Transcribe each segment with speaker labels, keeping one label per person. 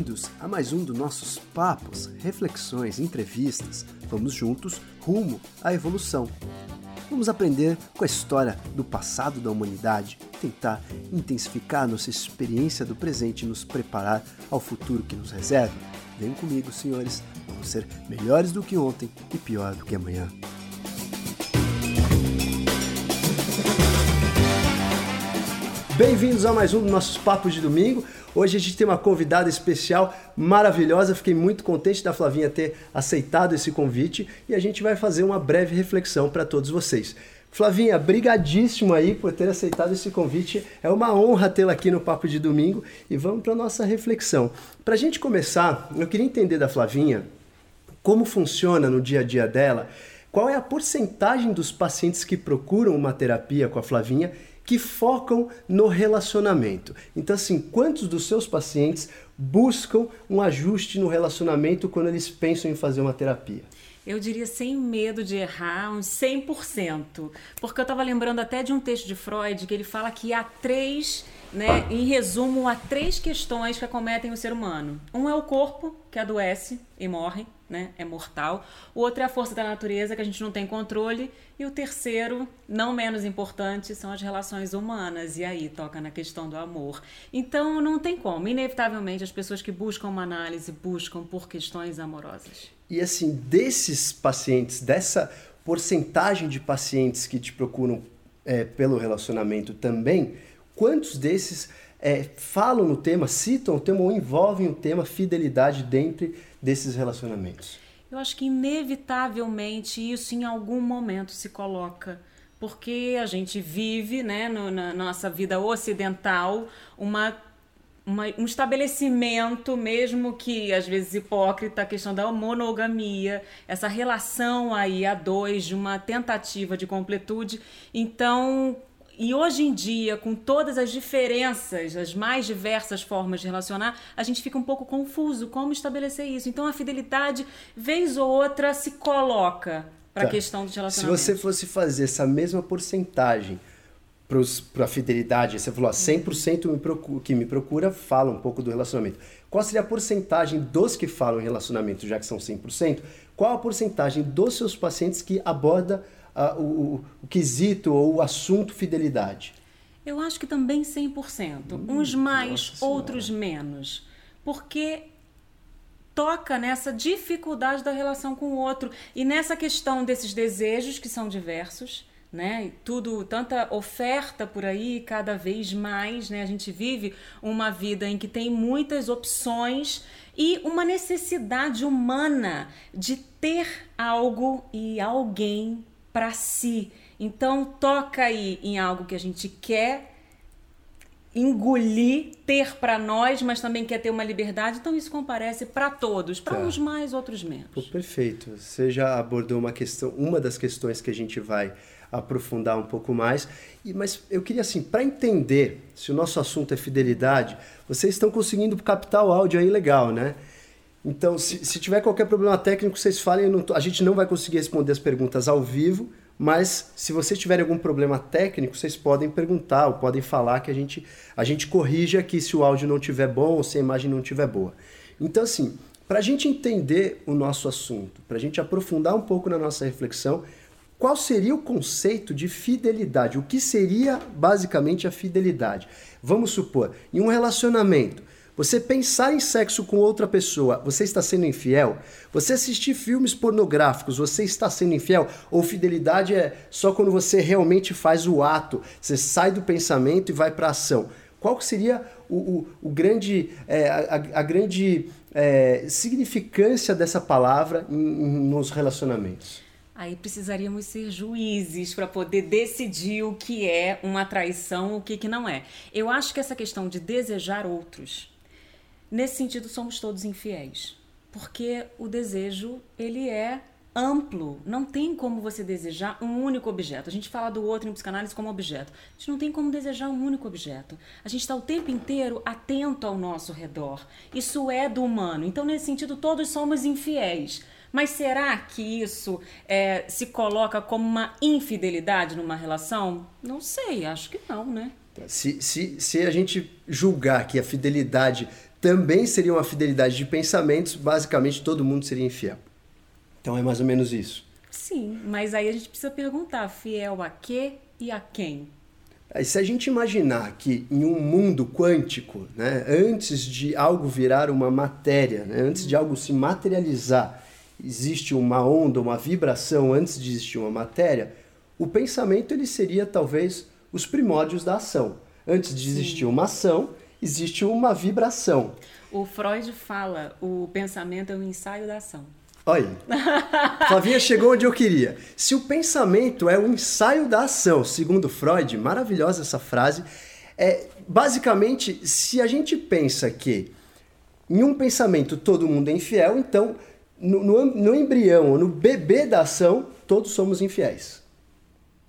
Speaker 1: bem-vindos a mais um dos nossos papos, reflexões, entrevistas. Vamos juntos rumo à evolução. Vamos aprender com a história do passado da humanidade, tentar intensificar nossa experiência do presente e nos preparar ao futuro que nos reserva. Vem comigo, senhores, vamos ser melhores do que ontem e pior do que amanhã. Bem-vindos a mais um dos nossos papos de domingo. Hoje a gente tem uma convidada especial maravilhosa. Fiquei muito contente da Flavinha ter aceitado esse convite e a gente vai fazer uma breve reflexão para todos vocês. Flavinha, brigadíssimo aí por ter aceitado esse convite. É uma honra tê-la aqui no Papo de Domingo e vamos para nossa reflexão. Para a gente começar, eu queria entender da Flavinha como funciona no dia a dia dela, qual é a porcentagem dos pacientes que procuram uma terapia com a Flavinha que focam no relacionamento. Então, assim, quantos dos seus pacientes buscam um ajuste no relacionamento quando eles pensam em fazer uma terapia?
Speaker 2: Eu diria sem medo de errar, uns 100%. Porque eu estava lembrando até de um texto de Freud que ele fala que há três né? Em resumo, há três questões que acometem o ser humano. Um é o corpo, que adoece e morre, né? É mortal. O outro é a força da natureza, que a gente não tem controle. E o terceiro, não menos importante, são as relações humanas. E aí toca na questão do amor. Então, não tem como. Inevitavelmente, as pessoas que buscam uma análise buscam por questões amorosas.
Speaker 1: E assim, desses pacientes, dessa porcentagem de pacientes que te procuram é, pelo relacionamento também quantos desses é, falam no tema, citam o tema ou envolvem o tema fidelidade dentro desses relacionamentos?
Speaker 2: Eu acho que inevitavelmente isso em algum momento se coloca porque a gente vive, né, no, na nossa vida ocidental, uma, uma, um estabelecimento, mesmo que às vezes hipócrita, a questão da monogamia, essa relação aí a dois, de uma tentativa de completude. Então, e hoje em dia, com todas as diferenças, as mais diversas formas de relacionar, a gente fica um pouco confuso como estabelecer isso. Então a fidelidade, vez ou outra, se coloca para a tá. questão dos relacionamentos.
Speaker 1: Se você fosse fazer essa mesma porcentagem para a fidelidade, você falou, ó, 100% me procura, que me procura fala um pouco do relacionamento. Qual seria a porcentagem dos que falam em relacionamento, já que são 100%? Qual a porcentagem dos seus pacientes que aborda o, o, o, quesito ou o assunto fidelidade?
Speaker 2: Eu acho que também 100%. Hum, Uns mais, outros menos. Porque toca nessa dificuldade da relação com o outro e nessa questão desses desejos que são diversos, né? Tudo, tanta oferta por aí, cada vez mais, né? A gente vive uma vida em que tem muitas opções e uma necessidade humana de ter algo e alguém para si. Então toca aí em algo que a gente quer engolir, ter para nós, mas também quer ter uma liberdade. Então isso comparece para todos, para tá. uns mais, outros menos.
Speaker 1: Pô, perfeito. Você já abordou uma questão, uma das questões que a gente vai aprofundar um pouco mais. E, mas eu queria assim, para entender se o nosso assunto é fidelidade, vocês estão conseguindo captar o áudio aí legal, né? Então, se, se tiver qualquer problema técnico, vocês falem. Não, a gente não vai conseguir responder as perguntas ao vivo, mas se vocês tiverem algum problema técnico, vocês podem perguntar ou podem falar que a gente, a gente corrige aqui se o áudio não estiver bom ou se a imagem não estiver boa. Então, assim, para a gente entender o nosso assunto, para a gente aprofundar um pouco na nossa reflexão, qual seria o conceito de fidelidade? O que seria basicamente a fidelidade? Vamos supor, em um relacionamento, você pensar em sexo com outra pessoa, você está sendo infiel? Você assistir filmes pornográficos, você está sendo infiel? Ou fidelidade é só quando você realmente faz o ato, você sai do pensamento e vai para a ação? Qual seria o, o, o grande, é, a, a, grande é, significância dessa palavra em, em, nos relacionamentos?
Speaker 2: Aí precisaríamos ser juízes para poder decidir o que é uma traição, o que, que não é. Eu acho que essa questão de desejar outros Nesse sentido, somos todos infiéis, porque o desejo ele é amplo. Não tem como você desejar um único objeto. A gente fala do outro em psicanálise como objeto. A gente não tem como desejar um único objeto. A gente está o tempo inteiro atento ao nosso redor. Isso é do humano. Então, nesse sentido, todos somos infiéis. Mas será que isso é, se coloca como uma infidelidade numa relação? Não sei, acho que não, né?
Speaker 1: Se, se, se a gente julgar que a fidelidade também seria uma fidelidade de pensamentos, basicamente todo mundo seria infiel. Então é mais ou menos isso.
Speaker 2: Sim, mas aí a gente precisa perguntar: fiel a quê e a quem?
Speaker 1: Aí, se a gente imaginar que em um mundo quântico, né, antes de algo virar uma matéria, né, antes de algo se materializar, existe uma onda, uma vibração antes de existir uma matéria, o pensamento ele seria talvez os primórdios da ação. Antes de existir Sim. uma ação, existe uma vibração.
Speaker 2: O Freud fala, o pensamento é um ensaio da ação.
Speaker 1: Olha, Flavinha chegou onde eu queria. Se o pensamento é o ensaio da ação, segundo Freud, maravilhosa essa frase, é basicamente se a gente pensa que em um pensamento todo mundo é infiel, então no, no, no embrião ou no bebê da ação todos somos infiéis.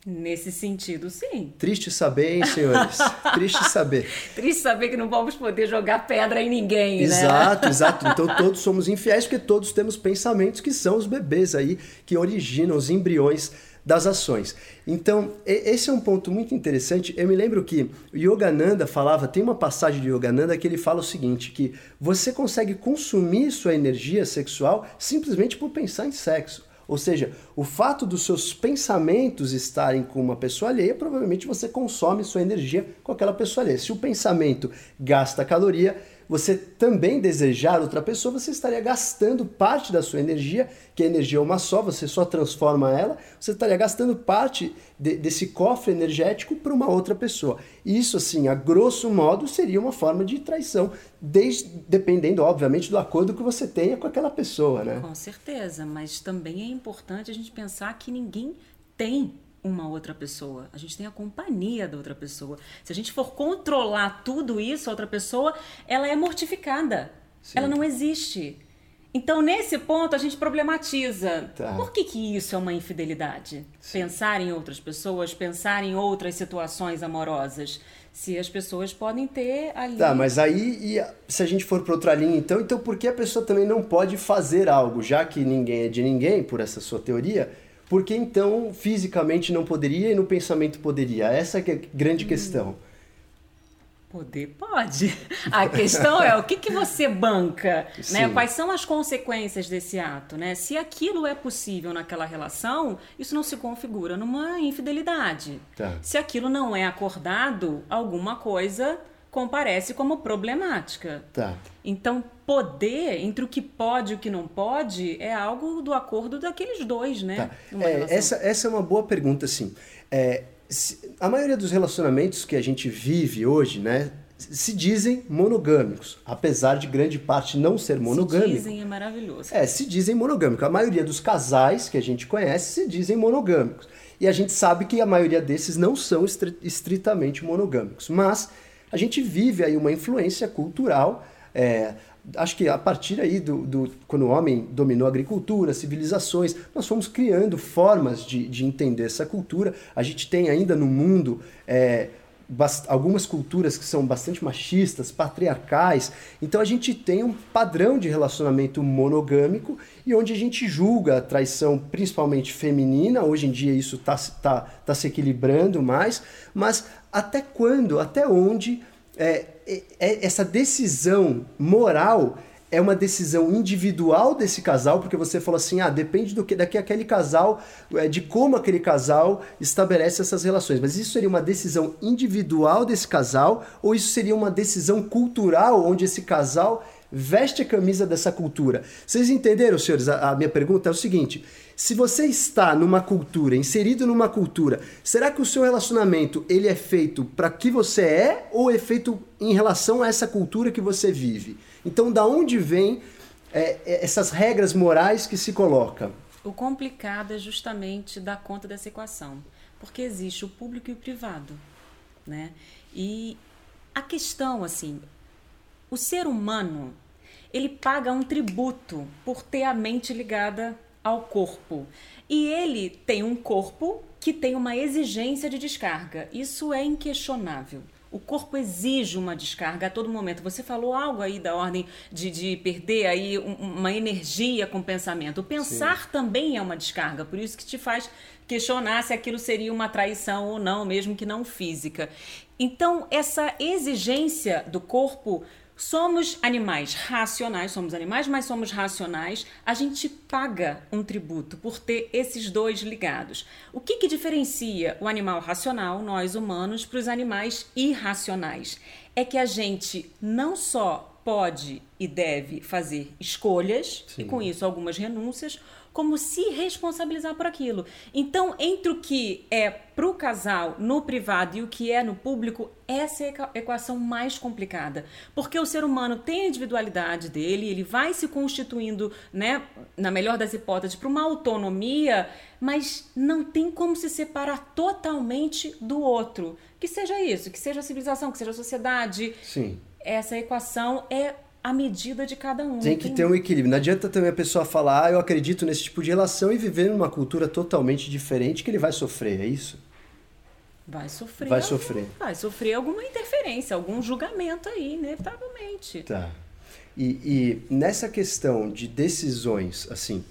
Speaker 2: Nesse sentido, sim.
Speaker 1: Triste saber, hein, senhores? Triste saber.
Speaker 2: Triste saber que não vamos poder jogar pedra em ninguém,
Speaker 1: exato, né? Exato, exato. Então todos somos infiéis porque todos temos pensamentos que são os bebês aí que originam os embriões das ações. Então, esse é um ponto muito interessante. Eu me lembro que o Yogananda falava, tem uma passagem de Yogananda que ele fala o seguinte, que você consegue consumir sua energia sexual simplesmente por pensar em sexo. Ou seja, o fato dos seus pensamentos estarem com uma pessoa alheia, provavelmente você consome sua energia com aquela pessoa alheia. Se o pensamento gasta caloria, você também desejar outra pessoa, você estaria gastando parte da sua energia, que a energia é uma só, você só transforma ela, você estaria gastando parte de, desse cofre energético para uma outra pessoa. Isso, assim, a grosso modo, seria uma forma de traição, desde, dependendo, obviamente, do acordo que você tenha com aquela pessoa, né?
Speaker 2: Com certeza, mas também é importante a gente pensar que ninguém tem uma outra pessoa, a gente tem a companhia da outra pessoa. Se a gente for controlar tudo isso, a outra pessoa, ela é mortificada. Sim. Ela não existe. Então, nesse ponto, a gente problematiza. Tá. Por que, que isso é uma infidelidade? Sim. Pensar em outras pessoas, pensar em outras situações amorosas. Se as pessoas podem ter ali.
Speaker 1: Tá, mas aí, e se a gente for para outra linha, então, então por que a pessoa também não pode fazer algo? Já que ninguém é de ninguém, por essa sua teoria, porque então fisicamente não poderia e no pensamento poderia? Essa é a grande hum. questão.
Speaker 2: Poder pode. A questão é o que, que você banca, né? Quais são as consequências desse ato, né? Se aquilo é possível naquela relação, isso não se configura numa infidelidade. Tá. Se aquilo não é acordado, alguma coisa comparece como problemática.
Speaker 1: Tá.
Speaker 2: Então, poder entre o que pode e o que não pode é algo do acordo daqueles dois, né?
Speaker 1: Tá. É, essa, essa é uma boa pergunta, sim. É, se, a maioria dos relacionamentos que a gente vive hoje, né, se dizem monogâmicos, apesar de grande parte não ser monogâmico. Se
Speaker 2: dizem é maravilhoso.
Speaker 1: É, se dizem monogâmicos. A maioria dos casais que a gente conhece se dizem monogâmicos. E a gente sabe que a maioria desses não são estritamente monogâmicos. Mas a gente vive aí uma influência cultural. É, acho que a partir aí do, do, quando o homem dominou a agricultura, civilizações, nós fomos criando formas de, de entender essa cultura. A gente tem ainda no mundo é, algumas culturas que são bastante machistas, patriarcais. Então a gente tem um padrão de relacionamento monogâmico e onde a gente julga a traição principalmente feminina. Hoje em dia isso está tá, tá se equilibrando mais, mas até quando, até onde é, é, é, essa decisão moral é uma decisão individual desse casal, porque você falou assim, ah, depende do que daqui aquele casal, é, de como aquele casal estabelece essas relações. Mas isso seria uma decisão individual desse casal ou isso seria uma decisão cultural onde esse casal veste a camisa dessa cultura? Vocês entenderam, senhores? A, a minha pergunta é o seguinte: se você está numa cultura, inserido numa cultura, será que o seu relacionamento ele é feito para que você é ou é feito em relação a essa cultura que você vive? Então, da onde vem é, é essas regras morais que se colocam?
Speaker 2: O complicado é justamente dar conta dessa equação, porque existe o público e o privado, né? E a questão, assim, o ser humano ele paga um tributo por ter a mente ligada ao corpo. E ele tem um corpo que tem uma exigência de descarga. Isso é inquestionável. O corpo exige uma descarga a todo momento. Você falou algo aí da ordem de, de perder aí uma energia com o pensamento. O pensar Sim. também é uma descarga, por isso que te faz questionar se aquilo seria uma traição ou não, mesmo que não física. Então, essa exigência do corpo Somos animais racionais, somos animais, mas somos racionais. A gente paga um tributo por ter esses dois ligados. O que, que diferencia o animal racional, nós humanos, para os animais irracionais? É que a gente não só pode e deve fazer escolhas, Sim. e com isso algumas renúncias, como se responsabilizar por aquilo. Então, entre o que é para o casal no privado e o que é no público, essa é a equação mais complicada. Porque o ser humano tem a individualidade dele, ele vai se constituindo, né, na melhor das hipóteses, para uma autonomia, mas não tem como se separar totalmente do outro. Que seja isso, que seja a civilização, que seja a sociedade.
Speaker 1: Sim.
Speaker 2: Essa equação é a medida de cada um.
Speaker 1: Tem que ter um equilíbrio. Não adianta também a pessoa falar, ah, eu acredito nesse tipo de relação e viver numa cultura totalmente diferente que ele vai sofrer, é isso?
Speaker 2: Vai sofrer.
Speaker 1: Vai sofrer.
Speaker 2: Vai sofrer alguma interferência, algum julgamento aí, inevitavelmente.
Speaker 1: Tá. E, e nessa questão de decisões, assim,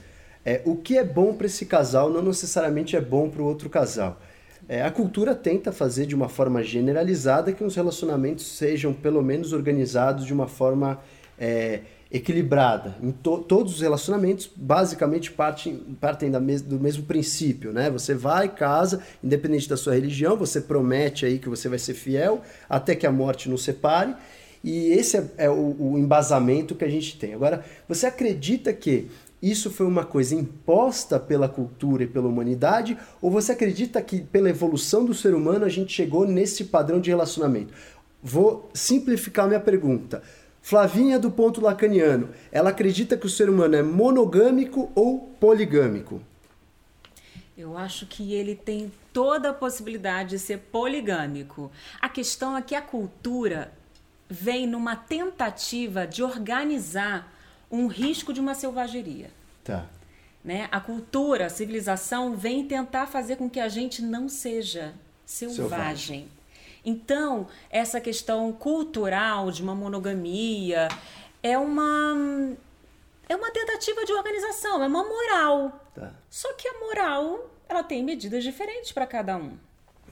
Speaker 1: é, o que é bom para esse casal não necessariamente é bom para o outro casal. É, a cultura tenta fazer de uma forma generalizada que os relacionamentos sejam pelo menos organizados de uma forma é, equilibrada. Em to todos os relacionamentos, basicamente, partem, partem da mes do mesmo princípio, né? Você vai, casa, independente da sua religião, você promete aí que você vai ser fiel até que a morte nos separe. E esse é, é o, o embasamento que a gente tem. Agora, você acredita que isso foi uma coisa imposta pela cultura e pela humanidade? Ou você acredita que pela evolução do ser humano a gente chegou nesse padrão de relacionamento? Vou simplificar minha pergunta. Flavinha do ponto lacaniano, ela acredita que o ser humano é monogâmico ou poligâmico?
Speaker 2: Eu acho que ele tem toda a possibilidade de ser poligâmico. A questão é que a cultura vem numa tentativa de organizar um risco de uma selvageria.
Speaker 1: Tá.
Speaker 2: Né? A cultura, a civilização vem tentar fazer com que a gente não seja selvagem. selvagem. Então, essa questão cultural de uma monogamia é uma é uma tentativa de organização, é uma moral.
Speaker 1: Tá.
Speaker 2: Só que a moral, ela tem medidas diferentes para cada um.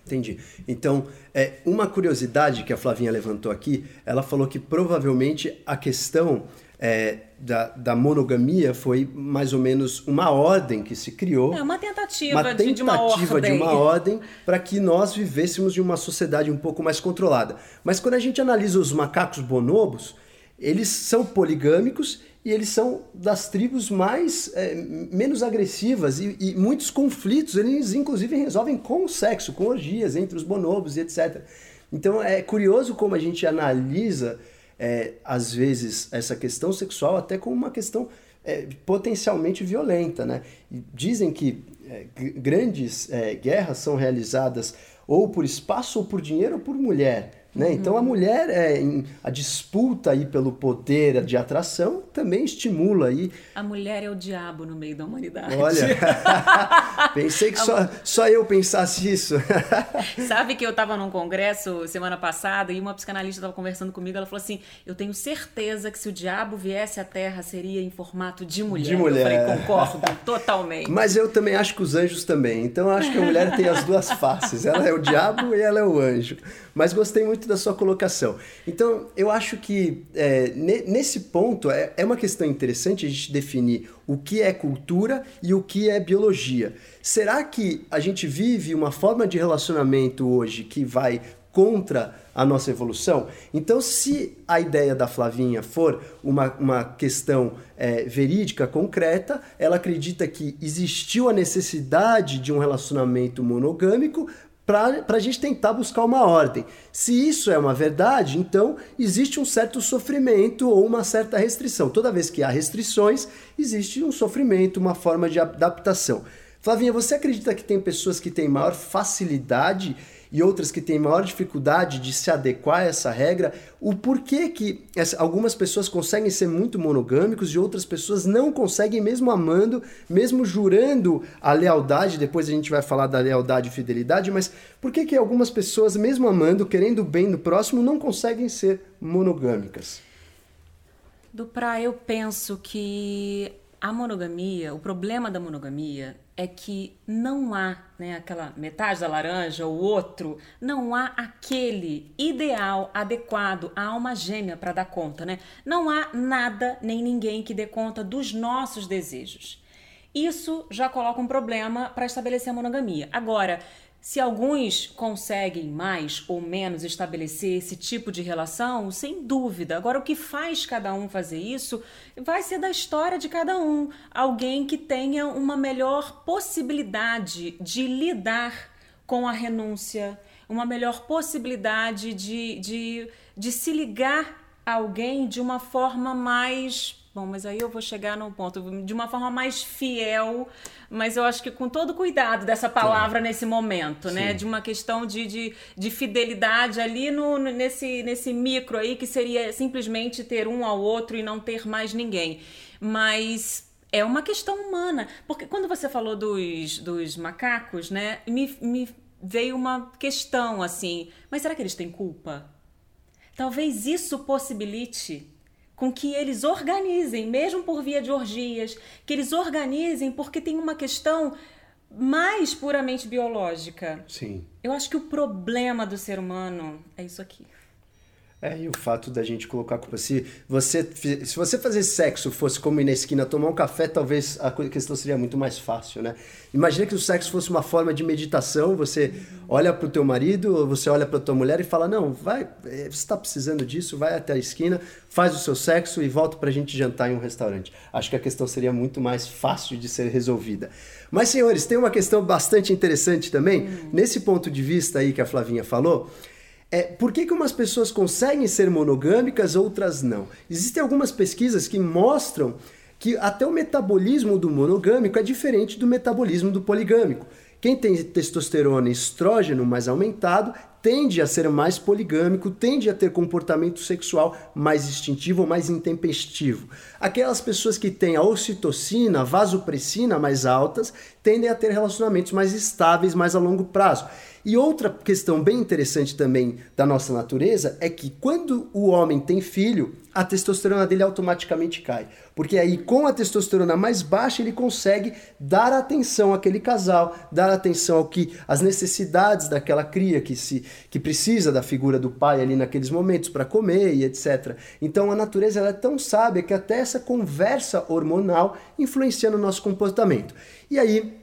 Speaker 1: Entendi. Então, é, uma curiosidade que a Flavinha levantou aqui, ela falou que provavelmente a questão é, da, da, monogamia foi mais ou menos uma ordem que se criou.
Speaker 2: É uma tentativa,
Speaker 1: uma tentativa
Speaker 2: de, uma ordem,
Speaker 1: de uma ordem para que nós vivêssemos em uma sociedade um pouco mais controlada. Mas quando a gente analisa os macacos bonobos, eles são poligâmicos e eles são das tribos mais é, menos agressivas e, e, muitos conflitos eles inclusive resolvem com o sexo, com orgias entre os bonobos e etc. Então é curioso como a gente analisa é, às vezes, essa questão sexual até como uma questão é, potencialmente violenta. Né? Dizem que é, grandes é, guerras são realizadas ou por espaço, ou por dinheiro, ou por mulher. Né? Uhum. Então a mulher, é, em, a disputa aí pelo poder de atração também estimula aí.
Speaker 2: A mulher é o diabo no meio da humanidade.
Speaker 1: Olha, pensei que só, só eu pensasse isso.
Speaker 2: Sabe que eu estava num congresso semana passada e uma psicanalista estava conversando comigo, ela falou assim, eu tenho certeza que se o diabo viesse à Terra seria em formato de mulher.
Speaker 1: De mulher.
Speaker 2: Eu falei, concordo totalmente.
Speaker 1: Mas eu também acho que os anjos também, então eu acho que a mulher tem as duas faces, ela é o diabo e ela é o anjo. Mas gostei muito da sua colocação. Então, eu acho que é, nesse ponto é, é uma questão interessante a gente definir o que é cultura e o que é biologia. Será que a gente vive uma forma de relacionamento hoje que vai contra a nossa evolução? Então, se a ideia da Flavinha for uma, uma questão é, verídica, concreta, ela acredita que existiu a necessidade de um relacionamento monogâmico para a gente tentar buscar uma ordem. Se isso é uma verdade, então existe um certo sofrimento ou uma certa restrição. Toda vez que há restrições, existe um sofrimento, uma forma de adaptação. Flavinha, você acredita que tem pessoas que têm maior facilidade e outras que têm maior dificuldade de se adequar a essa regra, o porquê que algumas pessoas conseguem ser muito monogâmicos e outras pessoas não conseguem, mesmo amando, mesmo jurando a lealdade, depois a gente vai falar da lealdade e fidelidade, mas por que que algumas pessoas, mesmo amando, querendo bem do próximo, não conseguem ser monogâmicas?
Speaker 2: Do pra eu penso que A monogamia, o problema da monogamia é que não há, né, aquela metade da laranja, o outro, não há aquele ideal adequado, a alma gêmea para dar conta, né? Não há nada nem ninguém que dê conta dos nossos desejos. Isso já coloca um problema para estabelecer a monogamia. Agora, se alguns conseguem mais ou menos estabelecer esse tipo de relação, sem dúvida. Agora, o que faz cada um fazer isso vai ser da história de cada um. Alguém que tenha uma melhor possibilidade de lidar com a renúncia, uma melhor possibilidade de, de, de se ligar a alguém de uma forma mais Bom, mas aí eu vou chegar no ponto de uma forma mais fiel, mas eu acho que com todo cuidado dessa palavra Sim. nesse momento, né? Sim. né? De uma questão de, de, de fidelidade ali no, nesse, nesse micro aí, que seria simplesmente ter um ao outro e não ter mais ninguém. Mas é uma questão humana. Porque quando você falou dos, dos macacos, né? Me, me veio uma questão assim: mas será que eles têm culpa? Talvez isso possibilite com que eles organizem, mesmo por via de orgias, que eles organizem porque tem uma questão mais puramente biológica.
Speaker 1: Sim.
Speaker 2: Eu acho que o problema do ser humano é isso aqui.
Speaker 1: É, e o fato da gente colocar a culpa. Se você, se você fazer sexo fosse como ir na esquina tomar um café, talvez a questão seria muito mais fácil, né? Imagina que o sexo fosse uma forma de meditação, você olha para o teu marido, ou você olha para tua mulher e fala, não, vai, é, você está precisando disso, vai até a esquina, faz o seu sexo e volta para a gente jantar em um restaurante. Acho que a questão seria muito mais fácil de ser resolvida. Mas, senhores, tem uma questão bastante interessante também, hum. nesse ponto de vista aí que a Flavinha falou, é, por que, que umas pessoas conseguem ser monogâmicas, outras não? Existem algumas pesquisas que mostram que até o metabolismo do monogâmico é diferente do metabolismo do poligâmico. Quem tem testosterona e estrógeno mais aumentado tende a ser mais poligâmico, tende a ter comportamento sexual mais instintivo ou mais intempestivo. Aquelas pessoas que têm a ocitocina, vasopressina mais altas, tendem a ter relacionamentos mais estáveis, mais a longo prazo. E outra questão bem interessante também da nossa natureza é que quando o homem tem filho, a testosterona dele automaticamente cai. Porque aí, com a testosterona mais baixa, ele consegue dar atenção àquele casal, dar atenção ao que as necessidades daquela cria que se que precisa da figura do pai ali naqueles momentos para comer e etc. Então a natureza ela é tão sábia que até essa conversa hormonal influencia no nosso comportamento. E aí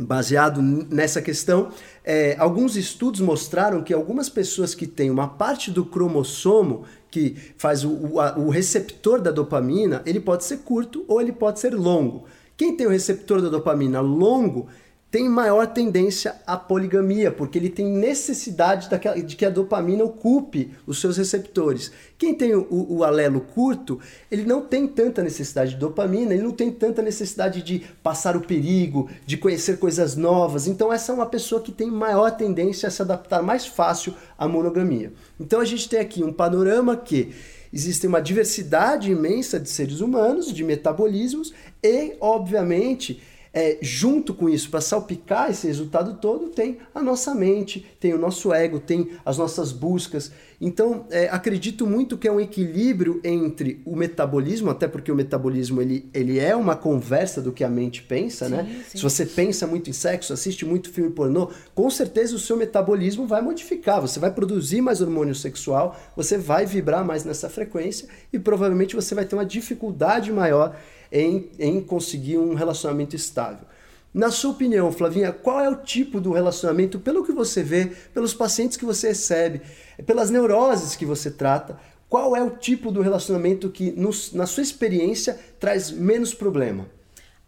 Speaker 1: Baseado nessa questão, é, alguns estudos mostraram que algumas pessoas que têm uma parte do cromossomo que faz o, o, o, receptor da dopamina, ele pode ser curto ou ele pode ser longo. Quem tem o receptor da dopamina longo tem maior tendência à poligamia, porque ele tem necessidade daquela, de que a dopamina ocupe os seus receptores. Quem tem o, o, alelo curto, ele não tem tanta necessidade de dopamina, ele não tem tanta necessidade de passar o perigo, de conhecer coisas novas. Então, essa é uma pessoa que tem maior tendência a se adaptar mais fácil à monogamia. Então, a gente tem aqui um panorama que existe uma diversidade imensa de seres humanos, de metabolismos e, obviamente, é, junto com isso, para salpicar esse resultado todo, tem a nossa mente, tem o nosso ego, tem as nossas buscas. Então, é, acredito muito que é um equilíbrio entre o metabolismo, até porque o metabolismo ele, ele é uma conversa do que a mente pensa, sim, né? Sim. Se você pensa muito em sexo, assiste muito filme pornô, com certeza o seu metabolismo vai modificar, você vai produzir mais hormônio sexual, você vai vibrar mais nessa frequência e provavelmente você vai ter uma dificuldade maior em, em conseguir um relacionamento estável. Na sua opinião, Flavinha, qual é o tipo do relacionamento, pelo que você vê, pelos pacientes que você recebe, pelas neuroses que você trata, qual é o tipo do relacionamento que, nos, na sua experiência, traz menos problema?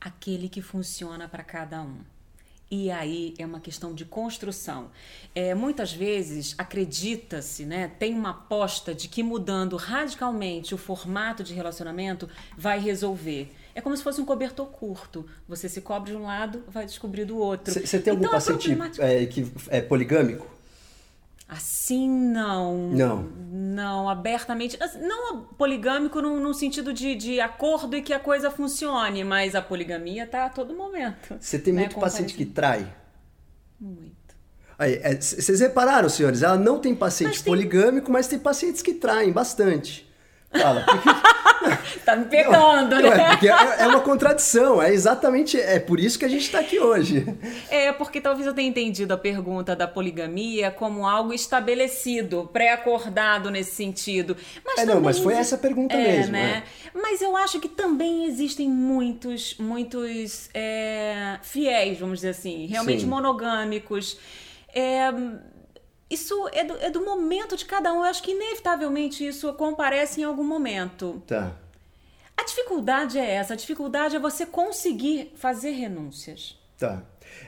Speaker 2: Aquele que funciona para cada um. E aí é uma questão de construção. É, muitas vezes acredita-se, né, tem uma aposta de que mudando radicalmente o formato de relacionamento vai resolver. É como se fosse um cobertor curto. Você se cobre de um lado, vai descobrir do outro.
Speaker 1: Você tem algum então, paciente é, que é poligâmico?
Speaker 2: Assim, não.
Speaker 1: Não.
Speaker 2: Não, abertamente. Não poligâmico no, no sentido de, de acordo e que a coisa funcione, mas a poligamia tá a todo momento.
Speaker 1: Você tem né? muito paciente que trai?
Speaker 2: Muito.
Speaker 1: Aí, é, vocês repararam, senhores? Ela não tem paciente mas poligâmico, tem... mas tem pacientes que traem bastante. Fala.
Speaker 2: tá me pegando, né?
Speaker 1: Ué, porque é, é uma contradição, é exatamente, é por isso que a gente está aqui hoje.
Speaker 2: É, porque talvez eu tenha entendido a pergunta da poligamia como algo estabelecido, pré-acordado nesse sentido.
Speaker 1: Mas é, não, mas foi essa a pergunta
Speaker 2: é,
Speaker 1: mesmo.
Speaker 2: Né?
Speaker 1: É.
Speaker 2: Mas eu acho que também existem muitos, muitos é, fiéis, vamos dizer assim, realmente Sim. monogâmicos. É, isso é do, é do momento de cada um. Eu acho que inevitavelmente isso comparece em algum momento.
Speaker 1: Tá.
Speaker 2: A dificuldade é essa. A dificuldade é você conseguir fazer renúncias.
Speaker 1: Tá.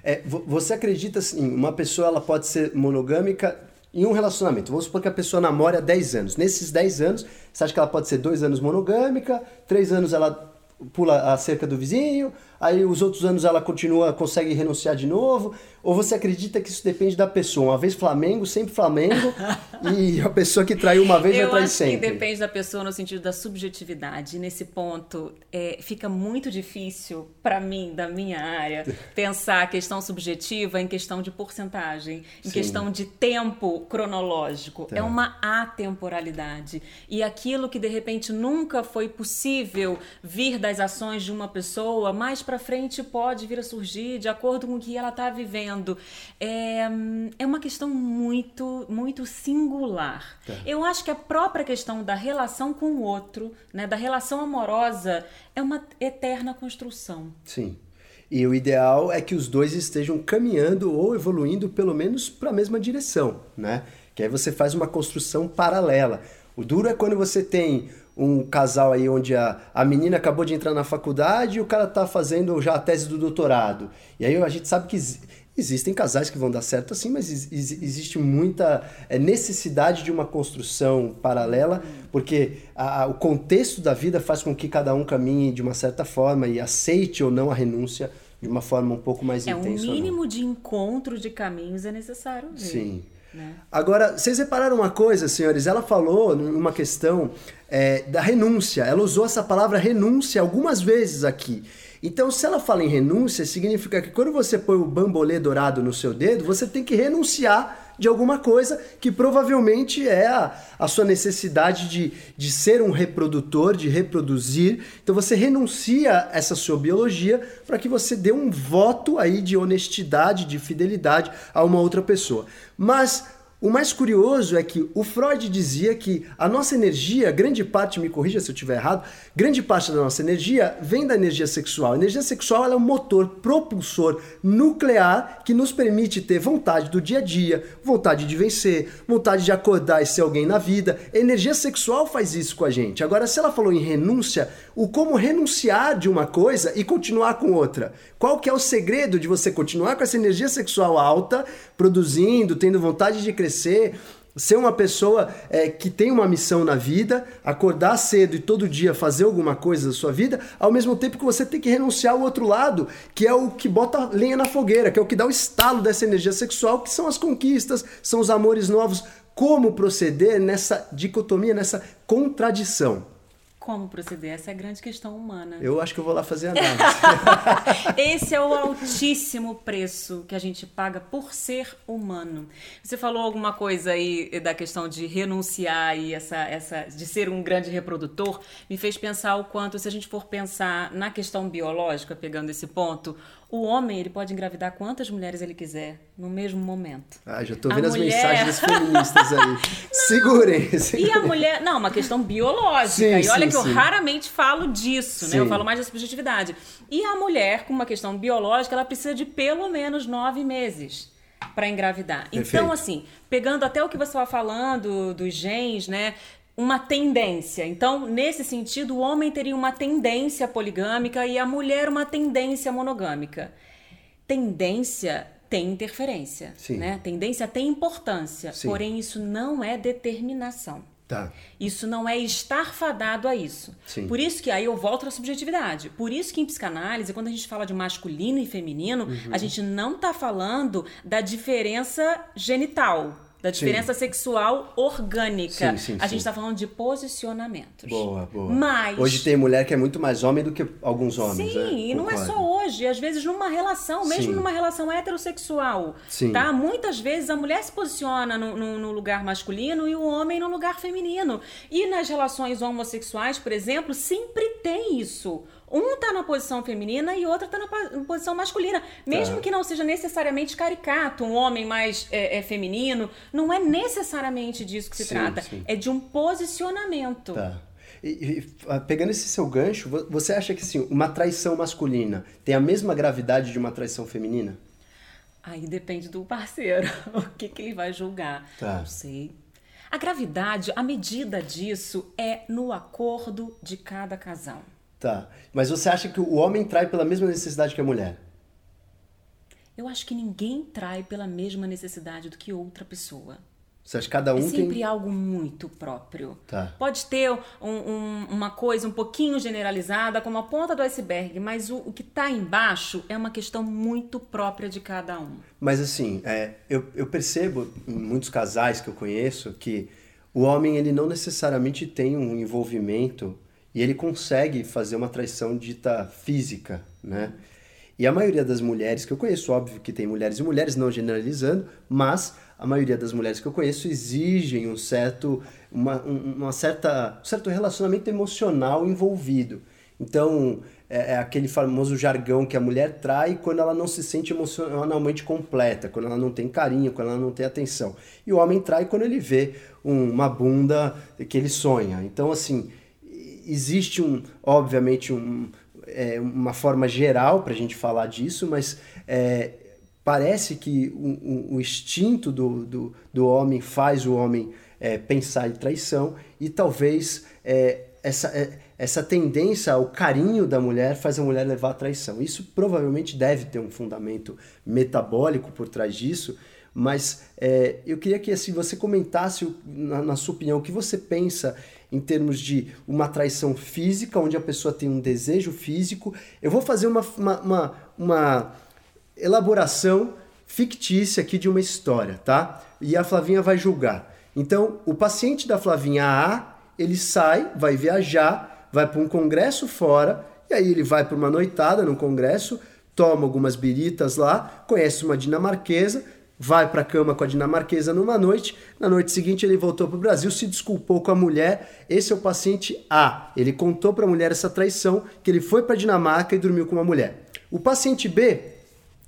Speaker 1: É, você acredita assim, uma pessoa ela pode ser monogâmica em um relacionamento? Vamos supor que a pessoa namora há 10 anos. Nesses 10 anos, você acha que ela pode ser dois anos monogâmica, três anos ela pula a cerca do vizinho, aí os outros anos ela continua, consegue renunciar de novo? Ou você acredita que isso depende da pessoa? Uma vez Flamengo, sempre Flamengo, e a pessoa que traiu uma vez
Speaker 2: Eu
Speaker 1: vai trair
Speaker 2: acho
Speaker 1: sempre?
Speaker 2: Que depende da pessoa no sentido da subjetividade. Nesse ponto, é, fica muito difícil para mim, da minha área, pensar a questão subjetiva em questão de porcentagem, em Sim. questão de tempo cronológico. Tá. É uma atemporalidade. E aquilo que de repente nunca foi possível vir das ações de uma pessoa, mais para frente pode vir a surgir de acordo com o que ela está vivendo. É, é uma questão muito, muito singular. É. Eu acho que a própria questão da relação com o outro, né, da relação amorosa, é uma eterna construção.
Speaker 1: Sim. E o ideal é que os dois estejam caminhando ou evoluindo pelo menos para a mesma direção, né? Que aí você faz uma construção paralela. O duro é quando você tem um casal aí onde a, a menina acabou de entrar na faculdade e o cara tá fazendo já a tese do doutorado. E aí a gente sabe que existem casais que vão dar certo assim, mas existe muita é, necessidade de uma construção paralela, porque a, o contexto da vida faz com que cada um caminhe de uma certa forma e aceite ou não a renúncia de uma forma um pouco mais
Speaker 2: é,
Speaker 1: intensa.
Speaker 2: É, um mínimo de encontro de caminhos é necessário. Ver.
Speaker 1: Sim. Né? Agora, vocês repararam uma coisa, senhores? Ela falou numa questão é, da renúncia. Ela usou essa palavra renúncia algumas vezes aqui. Então, se ela fala em renúncia, significa que quando você põe o bambolê dourado no seu dedo, você tem que renunciar de alguma coisa que provavelmente é a, a sua necessidade de, de ser um reprodutor, de reproduzir. Então, você renuncia essa sua biologia para que você dê um voto aí de honestidade, de fidelidade a uma outra pessoa. Mas o mais curioso é que o Freud dizia que a nossa energia, grande parte, me corrija se eu estiver errado, grande parte da nossa energia vem da energia sexual. A energia sexual é um motor propulsor nuclear que nos permite ter vontade do dia a dia, vontade de vencer, vontade de acordar e ser alguém na vida. A energia sexual faz isso com a gente. Agora, se ela falou em renúncia, o como renunciar de uma coisa e continuar com outra. Qual que é o segredo de você continuar com essa energia sexual alta, produzindo, tendo vontade de crescer, ser uma pessoa é, que tem uma missão na vida, acordar cedo e todo dia fazer alguma coisa da sua vida, ao mesmo tempo que você tem que renunciar ao outro lado, que é o que bota lenha na fogueira, que é o que dá o estalo dessa energia sexual, que são as conquistas, são os amores novos. Como proceder nessa dicotomia, nessa contradição?
Speaker 2: Como proceder? Essa é a grande questão humana.
Speaker 1: Eu acho que eu vou lá fazer análise.
Speaker 2: Esse é o altíssimo preço que a gente paga por ser humano. Você falou alguma coisa aí da questão de renunciar e essa, essa de ser um grande reprodutor, me fez pensar o quanto, se a gente for pensar na questão biológica, pegando esse ponto, o homem, ele pode engravidar quantas mulheres ele quiser no mesmo momento.
Speaker 1: Ah, já tô vendo a as mulher... mensagens feministas aí. Segurem.
Speaker 2: E a mulher, não, uma questão biológica. Sim, e olha sim, que sim. eu raramente falo disso, né? Eu falo mais da subjetividade. E a mulher, com uma questão biológica, ela precisa de pelo menos nove meses para engravidar. Então, Perfeito. Então, assim, pegando até o que você estava falando dos genes, né? Uma tendência. Então, nesse sentido, o homem teria uma tendência poligâmica e a mulher uma tendência monogâmica. Tendência tem interferência, Sim. né? Tendência tem importância, Sim. porém isso não é determinação.
Speaker 1: Tá.
Speaker 2: Isso não é estar fadado a isso. Sim. Por isso que aí eu volto à subjetividade. Por isso que em psicanálise, quando a gente fala de masculino e feminino, uhum. a gente não está falando da diferença genital da diferença sim. sexual orgânica. Sim, sim, a gente está falando de posicionamentos.
Speaker 1: Boa, boa.
Speaker 2: Mas
Speaker 1: hoje tem mulher que é muito mais homem do que alguns homens.
Speaker 2: Sim,
Speaker 1: né?
Speaker 2: e não é só hoje, às vezes numa relação, mesmo numa relação heterossexual, tá? Muitas vezes a mulher se posiciona no, no- no lugar masculino e o homem no lugar feminino. E nas relações homossexuais, por exemplo, sempre tem isso. Um tá na posição feminina e outro tá na posição masculina. Mesmo
Speaker 1: Tá.
Speaker 2: que não seja necessariamente caricato, um homem mais é, é, feminino, não é necessariamente disso que se
Speaker 1: Sim,
Speaker 2: trata.
Speaker 1: sim.
Speaker 2: É de um posicionamento.
Speaker 1: Tá. E, e, ah, pegando esse seu gancho, vo- você acha que assim, uma traição masculina tem a mesma gravidade de uma traição feminina?
Speaker 2: Aí depende do parceiro, o que, que ele vai julgar.
Speaker 1: Tá.
Speaker 2: Não sei. A gravidade, a medida disso é no acordo de cada casal.
Speaker 1: Tá. Mas você acha que o homem trai pela mesma necessidade que a mulher?
Speaker 2: Eu acho que ninguém trai pela mesma necessidade do que outra pessoa.
Speaker 1: Você acha que cada um
Speaker 2: é sempre
Speaker 1: tem.
Speaker 2: algo muito próprio.
Speaker 1: Tá.
Speaker 2: Pode ter um- um- uma coisa um pouquinho generalizada, como a ponta do iceberg, mas o, o que está embaixo é uma questão muito própria de cada um.
Speaker 1: Mas assim, é, eu, eu percebo em muitos casais que eu conheço que o homem ele não necessariamente tem um envolvimento e ele consegue fazer uma traição dita física, né? E a maioria das mulheres que eu conheço, óbvio que tem mulheres e mulheres, não generalizando, mas a maioria das mulheres que eu conheço exigem um certo, uma, um- uma certa, um certo relacionamento emocional envolvido. Então, é, é aquele famoso jargão que a mulher trai quando ela não se sente emocionalmente completa, quando ela não tem carinho, quando ela não tem atenção. E o homem trai quando ele vê um- uma bunda que ele sonha. Então, assim, existe um, obviamente, um, é, uma forma geral para a gente falar disso, mas é, parece que o, o- instinto do, do, do homem faz o homem é, pensar em traição e talvez é, essa, é, essa tendência ao carinho da mulher faz a mulher levar à traição. Isso provavelmente deve ter um fundamento metabólico por trás disso, mas é, eu queria que assim, você comentasse, na, na sua opinião, o que você pensa em termos de uma traição física, onde a pessoa tem um desejo físico. Eu vou fazer uma, uma, uma, uma elaboração fictícia aqui de uma história, tá? E a Flavinha vai julgar. Então, o paciente da Flavinha A, ele sai, vai viajar, vai para um congresso fora, e aí ele vai para uma noitada no congresso, toma algumas biritas lá, conhece uma dinamarquesa, vai para a cama com a dinamarquesa numa noite, na noite seguinte ele voltou para o Brasil, se desculpou com a mulher. Esse é o paciente A. Ele contou para a mulher essa traição, que ele foi para a Dinamarca e dormiu com uma mulher. O paciente B,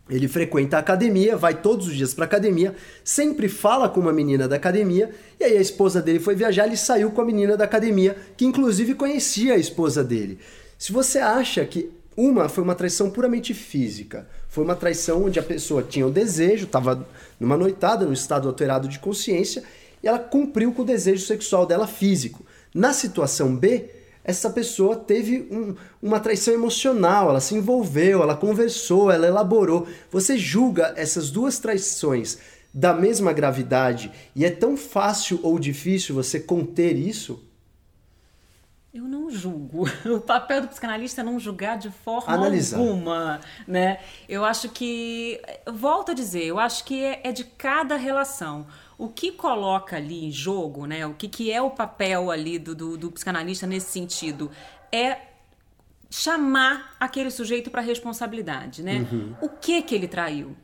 Speaker 1: ele frequenta a academia, vai todos os dias para academia, sempre fala com uma menina da academia, e aí a esposa dele foi viajar, ele saiu com a menina da academia, que inclusive conhecia a esposa dele. Se você acha que uma foi uma traição puramente física, foi uma traição onde a pessoa tinha o desejo, estava numa noitada, num estado alterado de consciência, e ela cumpriu com o desejo sexual dela físico. Na situação B, essa pessoa teve um- uma traição emocional, ela se envolveu, ela conversou, ela elaborou. Você julga essas duas traições da mesma gravidade e é tão fácil ou difícil você conter isso?
Speaker 2: Eu não julgo. O papel do psicanalista é não julgar de forma
Speaker 1: Analisar.
Speaker 2: alguma, né? Eu acho que, volto a dizer, eu acho que é, é de cada relação. O que coloca ali em jogo, né? O que, que é o papel ali do, do, do psicanalista nesse sentido é chamar aquele sujeito para responsabilidade, né? O que que ele traiu?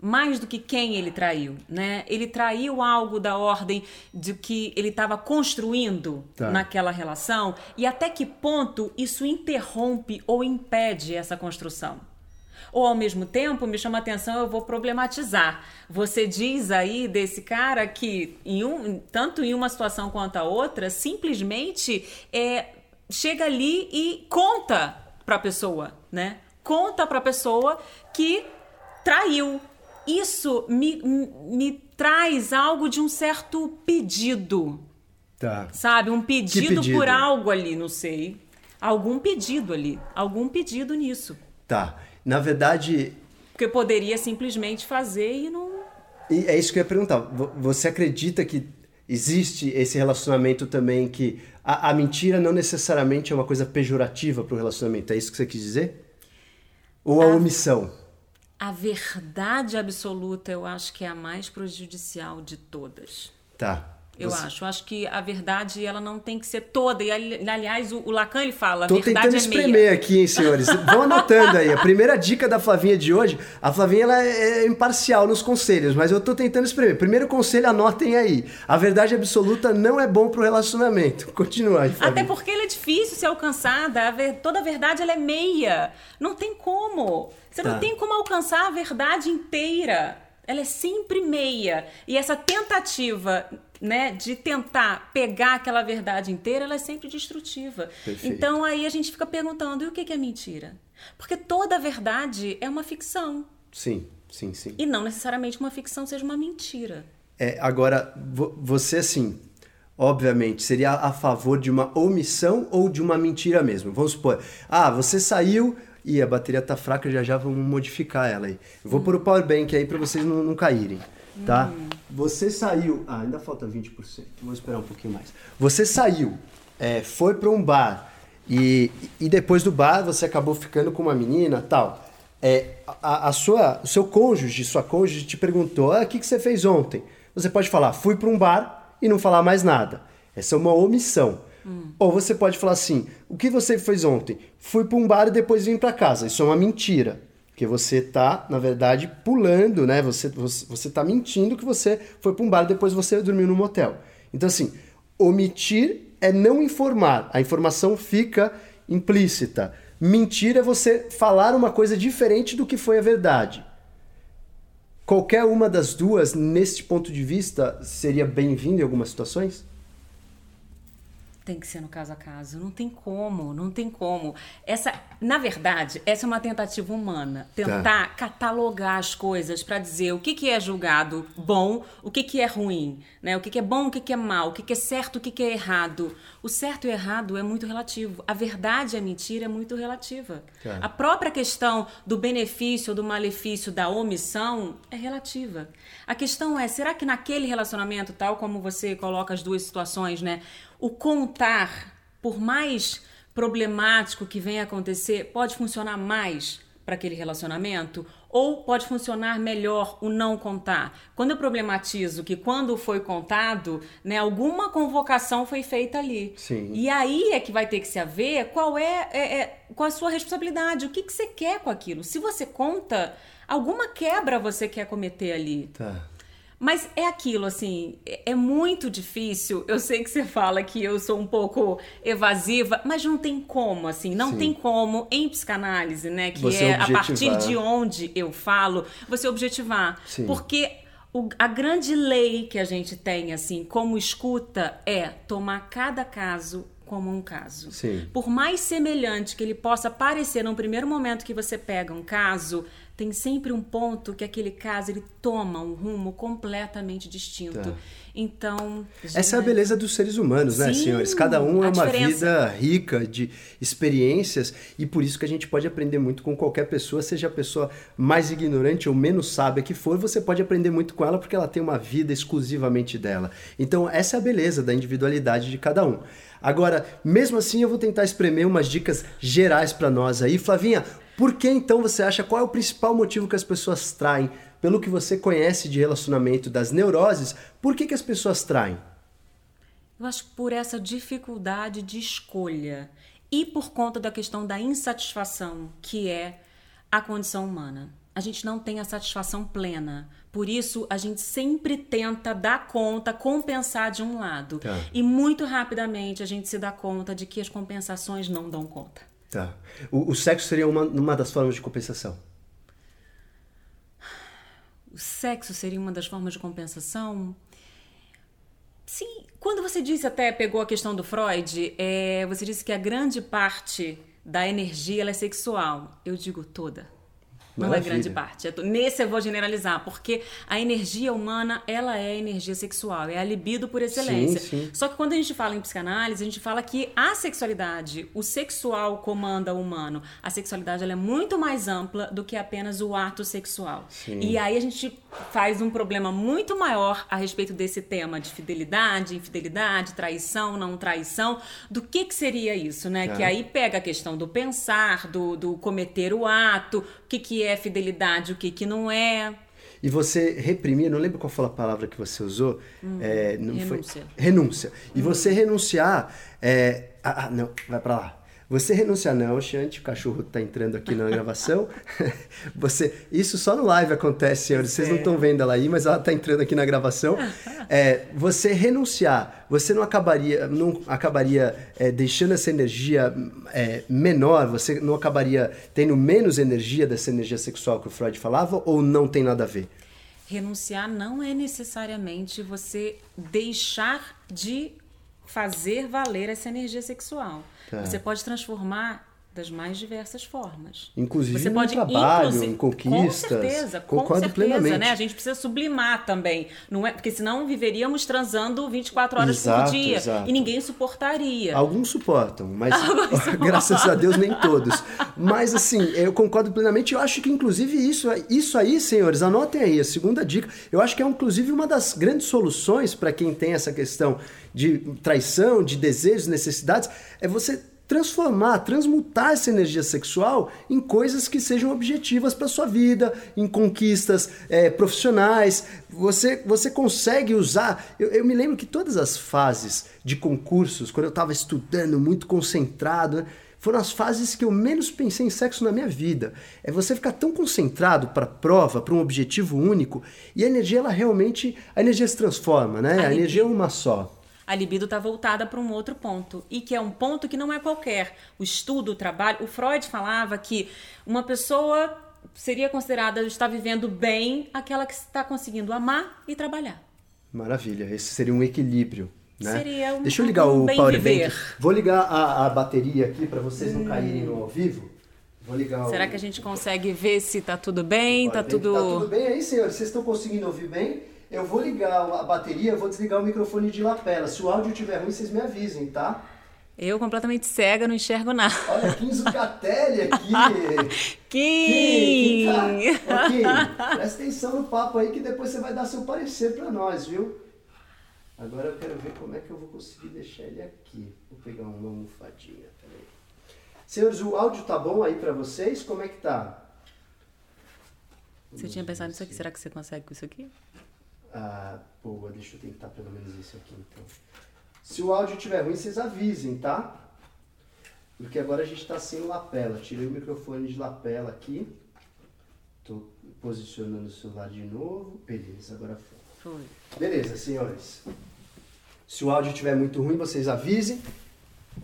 Speaker 2: Mais do que quem ele traiu, né? Ele traiu algo da ordem de que ele estava construindo
Speaker 1: Tá.
Speaker 2: naquela relação e até que ponto isso interrompe ou impede essa construção. Ou ao mesmo tempo, me chama a atenção, eu vou problematizar. Você diz aí desse cara que, em um, tanto em uma situação quanto a outra, simplesmente é, chega ali e conta para a pessoa, né? Conta para a pessoa que traiu. Isso me, me, traz algo de um certo pedido,
Speaker 1: Tá.
Speaker 2: sabe? Um pedido,
Speaker 1: pedido?
Speaker 2: por algo ali, não sei. Algum pedido ali, algum pedido nisso.
Speaker 1: Tá. Na verdade,
Speaker 2: Porque poderia simplesmente fazer e não.
Speaker 1: E é isso que eu ia perguntar. Vo- Você acredita que existe esse relacionamento também que a, a mentira não necessariamente é uma coisa pejorativa para o relacionamento? É isso que você quis dizer? Ou a omissão?
Speaker 2: A verdade absoluta eu acho que é a mais prejudicial de todas.
Speaker 1: Tá.
Speaker 2: Eu Você... acho. Acho que a verdade ela não tem que ser toda. E aliás, o, Lacan ele fala,
Speaker 1: Tô
Speaker 2: a verdade
Speaker 1: tentando
Speaker 2: é
Speaker 1: espremer
Speaker 2: meia.
Speaker 1: aqui, hein, senhores. Vão anotando aí. A primeira dica da Flavinha de hoje, a Flavinha ela é imparcial nos conselhos, mas eu tô tentando espremer. Primeiro conselho, anotem aí. A verdade absoluta não é bom pro relacionamento. Continua aí,
Speaker 2: Flavinha. Até porque ele é difícil ser alcançada. A ver... Toda a verdade ela é meia. Não tem como. Você tá. não tem como alcançar a verdade inteira ela é sempre meia. E essa tentativa né, de tentar pegar aquela verdade inteira, ela é sempre destrutiva. Perfeito. Então aí a gente fica perguntando: e o que é mentira? Porque toda verdade é uma ficção.
Speaker 1: Sim, sim, sim.
Speaker 2: E não necessariamente uma ficção seja uma mentira.
Speaker 1: É, agora, você assim, obviamente, seria a favor de uma omissão ou de uma mentira mesmo? Vamos supor, ah, você saiu e a bateria tá fraca, já já vamos modificar ela aí. Eu vou hum. pôr o power bank aí para vocês não, não caírem, tá? Hum. Você saiu, ah, ainda falta 20%. Vou esperar um pouquinho mais. Você saiu, é, foi para um bar e, e depois do bar você acabou ficando com uma menina, tal. É, a, a sua, o seu cônjuge, sua cônjuge te perguntou: ah, o que, que você fez ontem?" Você pode falar: "Fui para um bar" e não falar mais nada. Essa é uma omissão. Hum. Ou você pode falar assim: o que você fez ontem? Fui para um bar e depois vim para casa. Isso é uma mentira. Porque você está, na verdade, pulando, né? Você, você, você tá mentindo que você foi para um bar e depois você dormiu no motel. Então, assim, omitir é não informar. A informação fica implícita. Mentir é você falar uma coisa diferente do que foi a verdade. Qualquer uma das duas, neste ponto de vista, seria bem-vindo em algumas situações?
Speaker 2: Tem que ser no caso a caso. Não tem como, não tem como. Essa, na verdade, essa é uma tentativa humana. Tentar tá. catalogar as coisas para dizer o que, que é julgado bom, o que, que é ruim, né? O que, que é bom, o que, que é mal, o que, que é certo, o que, que é errado. O certo e o errado é muito relativo. A verdade e a mentira é muito relativa. Tá. A própria questão do benefício ou do malefício da omissão é relativa. A questão é, será que naquele relacionamento, tal como você coloca as duas situações, né? O contar, por mais problemático que venha acontecer, pode funcionar mais para aquele relacionamento? Ou pode funcionar melhor o não contar? Quando eu problematizo que quando foi contado, né, alguma convocação foi feita ali.
Speaker 1: Sim.
Speaker 2: E aí é que vai ter que se haver qual é, é, é qual a sua responsabilidade, o que, que você quer com aquilo. Se você conta, alguma quebra você quer cometer ali.
Speaker 1: Tá.
Speaker 2: Mas é aquilo, assim, é, é muito difícil. Eu sei que você fala que eu sou um pouco evasiva, mas não tem como, assim, não Sim. tem como em psicanálise, né? Que você é objetivar. a partir de onde eu falo, você objetivar. Sim. Porque o, a grande lei que a gente tem, assim, como escuta, é tomar cada caso como um caso.
Speaker 1: Sim.
Speaker 2: Por mais semelhante que ele possa parecer num primeiro momento que você pega um caso, tem sempre um ponto que aquele caso ele toma um rumo completamente distinto. Tá. Então.
Speaker 1: Essa é a beleza dos seres humanos, né, Sim, senhores? Cada um é uma diferença. vida rica de experiências e por isso que a gente pode aprender muito com qualquer pessoa, seja a pessoa mais ignorante ou menos sábia que for, você pode aprender muito com ela porque ela tem uma vida exclusivamente dela. Então, essa é a beleza da individualidade de cada um. Agora, mesmo assim, eu vou tentar espremer umas dicas gerais para nós aí. Flavinha, por que então você acha qual é o principal motivo que as pessoas traem? Pelo que você conhece de relacionamento das neuroses, por que, que as pessoas traem?
Speaker 2: Eu acho que por essa dificuldade de escolha e por conta da questão da insatisfação, que é a condição humana. A gente não tem a satisfação plena. Por isso, a gente sempre tenta dar conta, compensar de um lado. Tá. E muito rapidamente a gente se dá conta de que as compensações não dão conta.
Speaker 1: Tá. O, o sexo seria uma, uma das formas de compensação?
Speaker 2: O sexo seria uma das formas de compensação? Sim, quando você disse até, pegou a questão do Freud, é, você disse que a grande parte da energia é sexual. Eu digo toda. Não é grande parte. Nesse eu vou generalizar, porque a energia humana, ela é energia sexual, é a libido por excelência. Sim, sim. Só que quando a gente fala em psicanálise, a gente fala que a sexualidade, o sexual comanda o humano. A sexualidade ela é muito mais ampla do que apenas o ato sexual. Sim. E aí a gente faz um problema muito maior a respeito desse tema de fidelidade, infidelidade, traição, não traição, do que que seria isso, né? É. Que aí pega a questão do pensar, do, do cometer o ato, o que que é fidelidade, o que que não é.
Speaker 1: e você reprimia, não lembro qual foi a palavra que você usou,
Speaker 2: hum,
Speaker 1: é,
Speaker 2: não renúncia.
Speaker 1: Foi, renúncia. E hum. você renunciar, é, ah, ah, não, vai para lá. Você renunciar, não, Xante, o cachorro está entrando aqui na gravação. você, isso só no live acontece, senhores. Vocês não estão vendo ela aí, mas ela está entrando aqui na gravação. É, você renunciar, você não acabaria, não acabaria é, deixando essa energia é, menor, você não acabaria tendo menos energia dessa energia sexual que o Freud falava, ou não tem nada a ver?
Speaker 2: Renunciar não é necessariamente você deixar de fazer valer essa energia sexual. Tá. Você pode transformar das mais diversas formas.
Speaker 1: Inclusive você pode, trabalho, em conquistas.
Speaker 2: Com certeza, com certeza, plenamente. né? A gente precisa sublimar também, não é? Porque senão viveríamos transando 24 horas
Speaker 1: exato,
Speaker 2: por dia
Speaker 1: exato.
Speaker 2: e ninguém suportaria.
Speaker 1: Alguns suportam, mas graças a Deus nem todos. Mas assim, eu concordo plenamente. Eu acho que inclusive isso, isso aí, senhores, anotem aí a segunda dica. Eu acho que é inclusive uma das grandes soluções para quem tem essa questão de traição, de desejos, necessidades, é você transformar, transmutar essa energia sexual em coisas que sejam objetivas para sua vida, em conquistas é, profissionais. Você, você consegue usar. Eu, eu, me lembro que todas as fases de concursos, quando eu estava estudando, muito concentrado, né, foram as fases que eu menos pensei em sexo na minha vida. É você ficar tão concentrado para a prova, para um objetivo único, e a energia, ela realmente. A energia se transforma, né? A energia é uma só
Speaker 2: a libido está voltada para um outro ponto e que é um ponto que não é qualquer. O estudo, o trabalho. O Freud falava que uma pessoa seria considerada estar vivendo bem aquela que está conseguindo amar e trabalhar.
Speaker 1: Maravilha, esse seria um equilíbrio. Né?
Speaker 2: Seria um,
Speaker 1: Deixa eu ligar
Speaker 2: um
Speaker 1: o Powerbank. Vou ligar a, a bateria aqui para vocês não caírem no ao vivo. Vou ligar
Speaker 2: Será
Speaker 1: o...
Speaker 2: que a gente consegue ver se está tudo bem? Está tudo...
Speaker 1: Tá tudo bem aí, senhores? Vocês estão conseguindo ouvir bem? Eu vou ligar a bateria, eu vou desligar o microfone de lapela. Se o áudio estiver ruim, vocês me avisem, tá?
Speaker 2: Eu completamente cega, não enxergo nada.
Speaker 1: Olha, Kim Zucatelli aqui.
Speaker 2: Kim!
Speaker 1: Kim, tá... Kim, presta atenção no papo aí que depois você vai dar seu parecer para nós, viu? Agora eu quero ver como é que eu vou conseguir deixar ele aqui. Vou pegar uma almofadinha, peraí. Senhores, o áudio tá bom aí para vocês? Como é que tá?
Speaker 2: Você tinha pensado nisso aqui? Será que você consegue com isso aqui?
Speaker 1: Ah, boa, deixa eu tentar pelo menos isso aqui então. Se o áudio estiver ruim, vocês avisem, tá? Porque agora a gente está sem lapela. Tirei o microfone de lapela aqui. Estou posicionando o celular de novo. Beleza, agora foi. Foi. Beleza, senhores. Se o áudio estiver muito ruim, vocês avisem.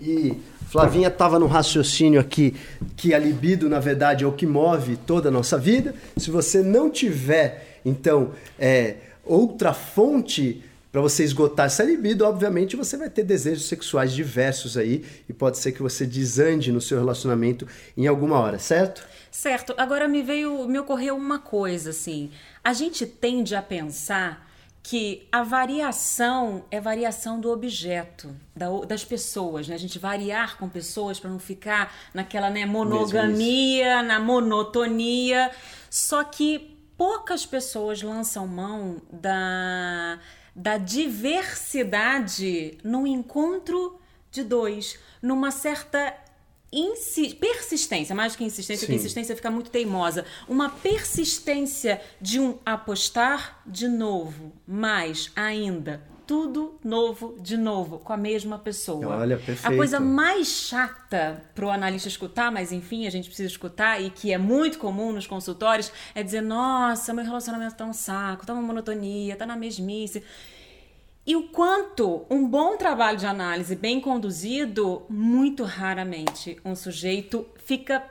Speaker 1: E Flavinha estava no raciocínio aqui que a libido, na verdade, é o que move toda a nossa vida. Se você não tiver, então, é, outra fonte para você esgotar essa libido, obviamente você vai ter desejos sexuais diversos aí e pode ser que você desande no seu relacionamento em alguma hora, certo?
Speaker 2: Certo. Agora me veio, me ocorreu uma coisa assim. A gente tende a pensar que a variação é variação do objeto, da, das pessoas, né? A gente variar com pessoas para não ficar naquela né, monogamia, na monotonia. Só que poucas pessoas lançam mão da, da diversidade no encontro de dois, numa certa persistência, mais que insistência, porque insistência fica muito teimosa, uma persistência de um apostar de novo, mais ainda tudo novo de novo, com a mesma pessoa.
Speaker 1: Olha, perfeito.
Speaker 2: A coisa mais chata para o analista escutar, mas enfim, a gente precisa escutar e que é muito comum nos consultórios, é dizer: nossa, meu relacionamento tá um saco, tá uma monotonia, tá na mesmice. E o quanto um bom trabalho de análise bem conduzido, muito raramente um sujeito fica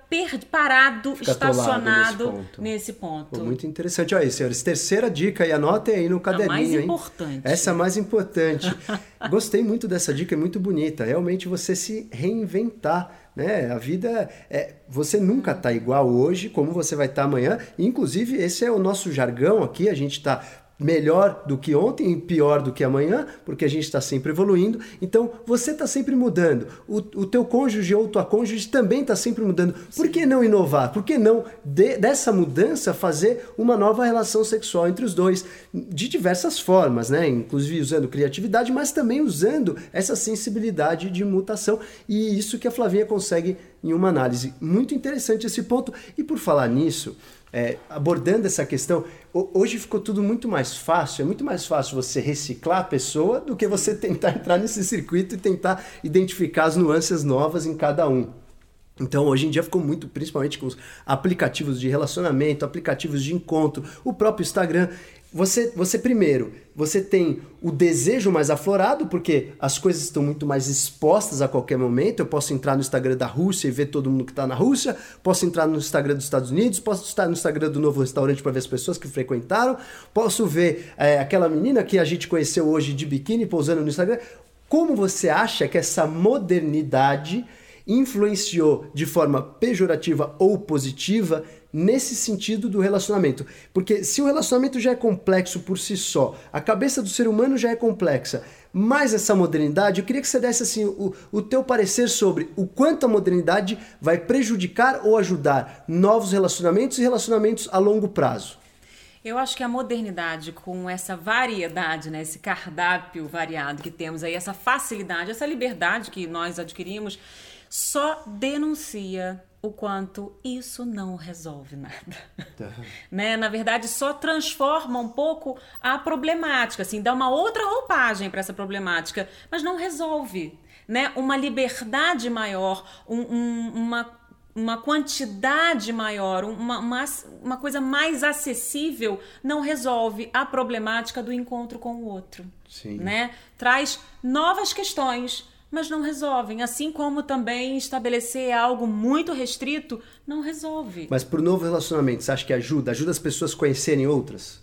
Speaker 2: parado, fica estacionado nesse ponto. Nesse ponto.
Speaker 1: Pô, muito interessante. Olha aí, senhores, terceira dica e anotem aí no caderninho. A mais
Speaker 2: importante.
Speaker 1: Hein? Essa é a mais importante. Gostei muito dessa dica, é muito bonita. Realmente você se reinventar. Né? A vida é. Você nunca está igual hoje, como você vai estar tá amanhã. Inclusive, esse é o nosso jargão aqui. A gente está melhor do que ontem e pior do que amanhã, porque a gente está sempre evoluindo. Então, você está sempre mudando. O, o teu cônjuge ou tua cônjuge também está sempre mudando. Por que não inovar? Por que não, de, dessa mudança, fazer uma nova relação sexual entre os dois? De diversas formas, né? Inclusive usando criatividade, mas também usando essa sensibilidade de mutação. E isso que a Flavinha consegue em uma análise. Muito interessante esse ponto. E por falar nisso, é, abordando essa questão, hoje ficou tudo muito mais fácil. É muito mais fácil você reciclar a pessoa do que você tentar entrar nesse circuito e tentar identificar as nuances novas em cada um. Então, hoje em dia ficou muito, principalmente com os aplicativos de relacionamento, aplicativos de encontro, o próprio Instagram. Você, você primeiro, você tem o desejo mais aflorado, porque as coisas estão muito mais expostas a qualquer momento. Eu posso entrar no Instagram da Rússia e ver todo mundo que está na Rússia, posso entrar no Instagram dos Estados Unidos, posso estar no Instagram do novo restaurante para ver as pessoas que frequentaram, posso ver é, aquela menina que a gente conheceu hoje de biquíni pousando no Instagram. Como você acha que essa modernidade influenciou de forma pejorativa ou positiva nesse sentido do relacionamento. Porque se o relacionamento já é complexo por si só, a cabeça do ser humano já é complexa, mais essa modernidade, eu queria que você desse assim o, o teu parecer sobre o quanto a modernidade vai prejudicar ou ajudar novos relacionamentos e relacionamentos a longo prazo.
Speaker 2: Eu acho que a modernidade, com essa variedade, né, esse cardápio variado que temos aí, essa facilidade, essa liberdade que nós adquirimos, só denuncia o quanto isso não resolve nada. Tá. né? Na verdade, só transforma um pouco a problemática, assim, dá uma outra roupagem para essa problemática, mas não resolve. Né? Uma liberdade maior, um, um, uma, uma quantidade maior, uma, uma, uma coisa mais acessível, não resolve a problemática do encontro com o outro. Sim. Né? Traz novas questões mas não resolvem. Assim como também estabelecer algo muito restrito não resolve.
Speaker 1: Mas para o novo relacionamento, você acha que ajuda? Ajuda as pessoas a conhecerem outras?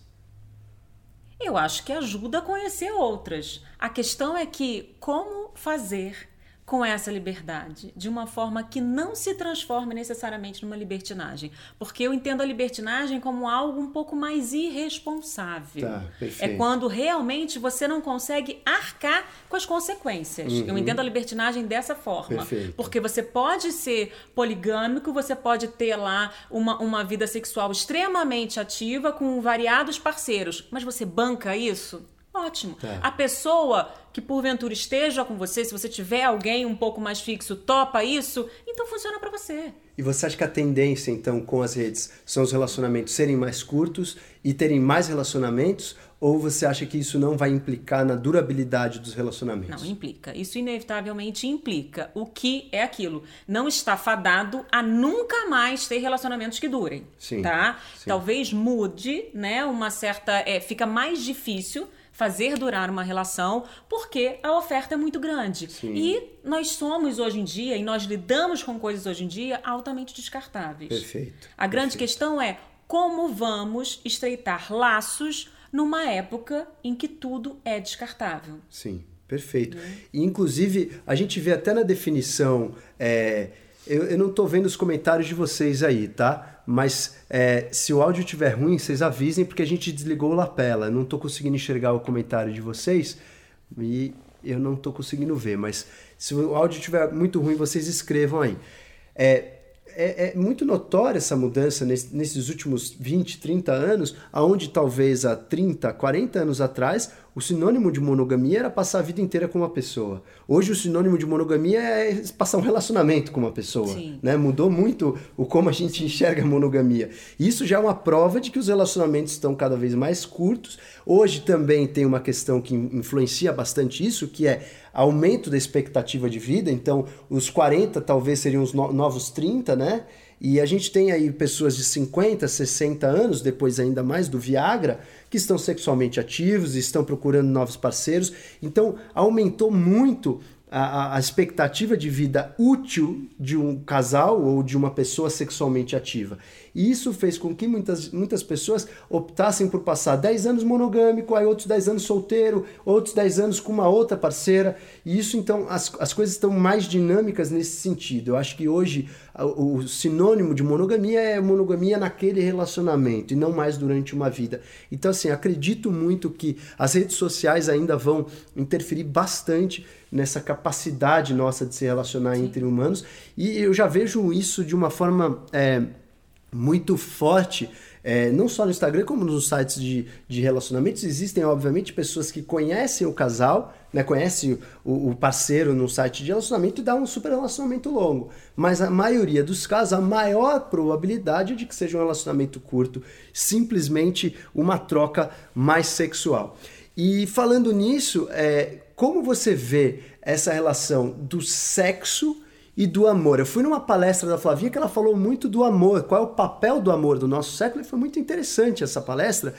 Speaker 2: Eu acho que ajuda a conhecer outras. A questão é que como fazer com essa liberdade, de uma forma que não se transforme necessariamente numa libertinagem. Porque eu entendo a libertinagem como algo um pouco mais irresponsável. Tá, é quando realmente você não consegue arcar com as consequências. Uhum. Eu entendo a libertinagem dessa forma. Perfeito. Porque você pode ser poligâmico, você pode ter lá uma, uma vida sexual extremamente ativa com variados parceiros, mas você banca isso? Ótimo. Tá. A pessoa que porventura esteja com você, se você tiver alguém um pouco mais fixo, topa isso, então funciona para você.
Speaker 1: E você acha que a tendência, então, com as redes são os relacionamentos serem mais curtos e terem mais relacionamentos? Ou você acha que isso não vai implicar na durabilidade dos relacionamentos?
Speaker 2: Não, implica. Isso inevitavelmente implica. O que é aquilo? Não está fadado a nunca mais ter relacionamentos que durem. Sim. Tá? Sim. Talvez mude, né? Uma certa. É, fica mais difícil fazer durar uma relação, porque a oferta é muito grande. Sim. E nós somos hoje em dia, e nós lidamos com coisas hoje em dia altamente descartáveis.
Speaker 1: Perfeito.
Speaker 2: A grande
Speaker 1: Perfeito.
Speaker 2: questão é como vamos estreitar laços numa época em que tudo é descartável.
Speaker 1: Sim, perfeito. Uhum. E, inclusive, a gente vê até na definição. É, eu, eu não estou vendo os comentários de vocês aí, tá? mas é, se o áudio estiver ruim, vocês avisem porque a gente desligou o lapela. Não estou conseguindo enxergar o comentário de vocês e eu não estou conseguindo ver, mas se o áudio estiver muito ruim, vocês escrevam aí. É, é, é, muito notória essa mudança nesse, nesses últimos 20, 30 anos, aonde talvez há 30, 40 anos atrás, o sinônimo de monogamia era passar a vida inteira com uma pessoa. Hoje o sinônimo de monogamia é passar um relacionamento com uma pessoa. Né? Mudou muito o como a gente enxerga a monogamia. Isso já é uma prova de que os relacionamentos estão cada vez mais curtos. Hoje também tem uma questão que influencia bastante isso, que é aumento da expectativa de vida, então os 40 talvez seriam os novos 30, né? E a gente tem aí pessoas de 50, 60 anos, depois ainda mais do Viagra, que estão sexualmente ativos e estão procurando novos parceiros. Então aumentou muito a, a, expectativa de vida útil de um casal ou de uma pessoa sexualmente ativa. E isso fez com que muitas, muitas pessoas optassem por passar 10 anos monogâmico, aí outros 10 anos solteiro, outros 10 anos com uma outra parceira. E isso, então, as, as coisas estão mais dinâmicas nesse sentido. Eu acho que hoje o sinônimo de monogamia é monogamia naquele relacionamento e não mais durante uma vida. Então, assim, acredito muito que as redes sociais ainda vão interferir bastante nessa capacidade nossa de se relacionar Sim. entre humanos e eu já vejo isso de uma forma é, muito forte é, não só no Instagram, como nos sites de, de relacionamentos, existem, obviamente, pessoas que conhecem o casal, né, conhecem o, o parceiro no site de relacionamento e dá um super relacionamento longo. Mas a maioria dos casos, a maior probabilidade é de que seja um relacionamento curto, simplesmente uma troca mais sexual. E falando nisso, é, como você vê essa relação do sexo e do amor. Eu fui numa palestra da Flavinha que ela falou muito do amor, qual é o papel do amor do nosso século, e foi muito interessante essa palestra.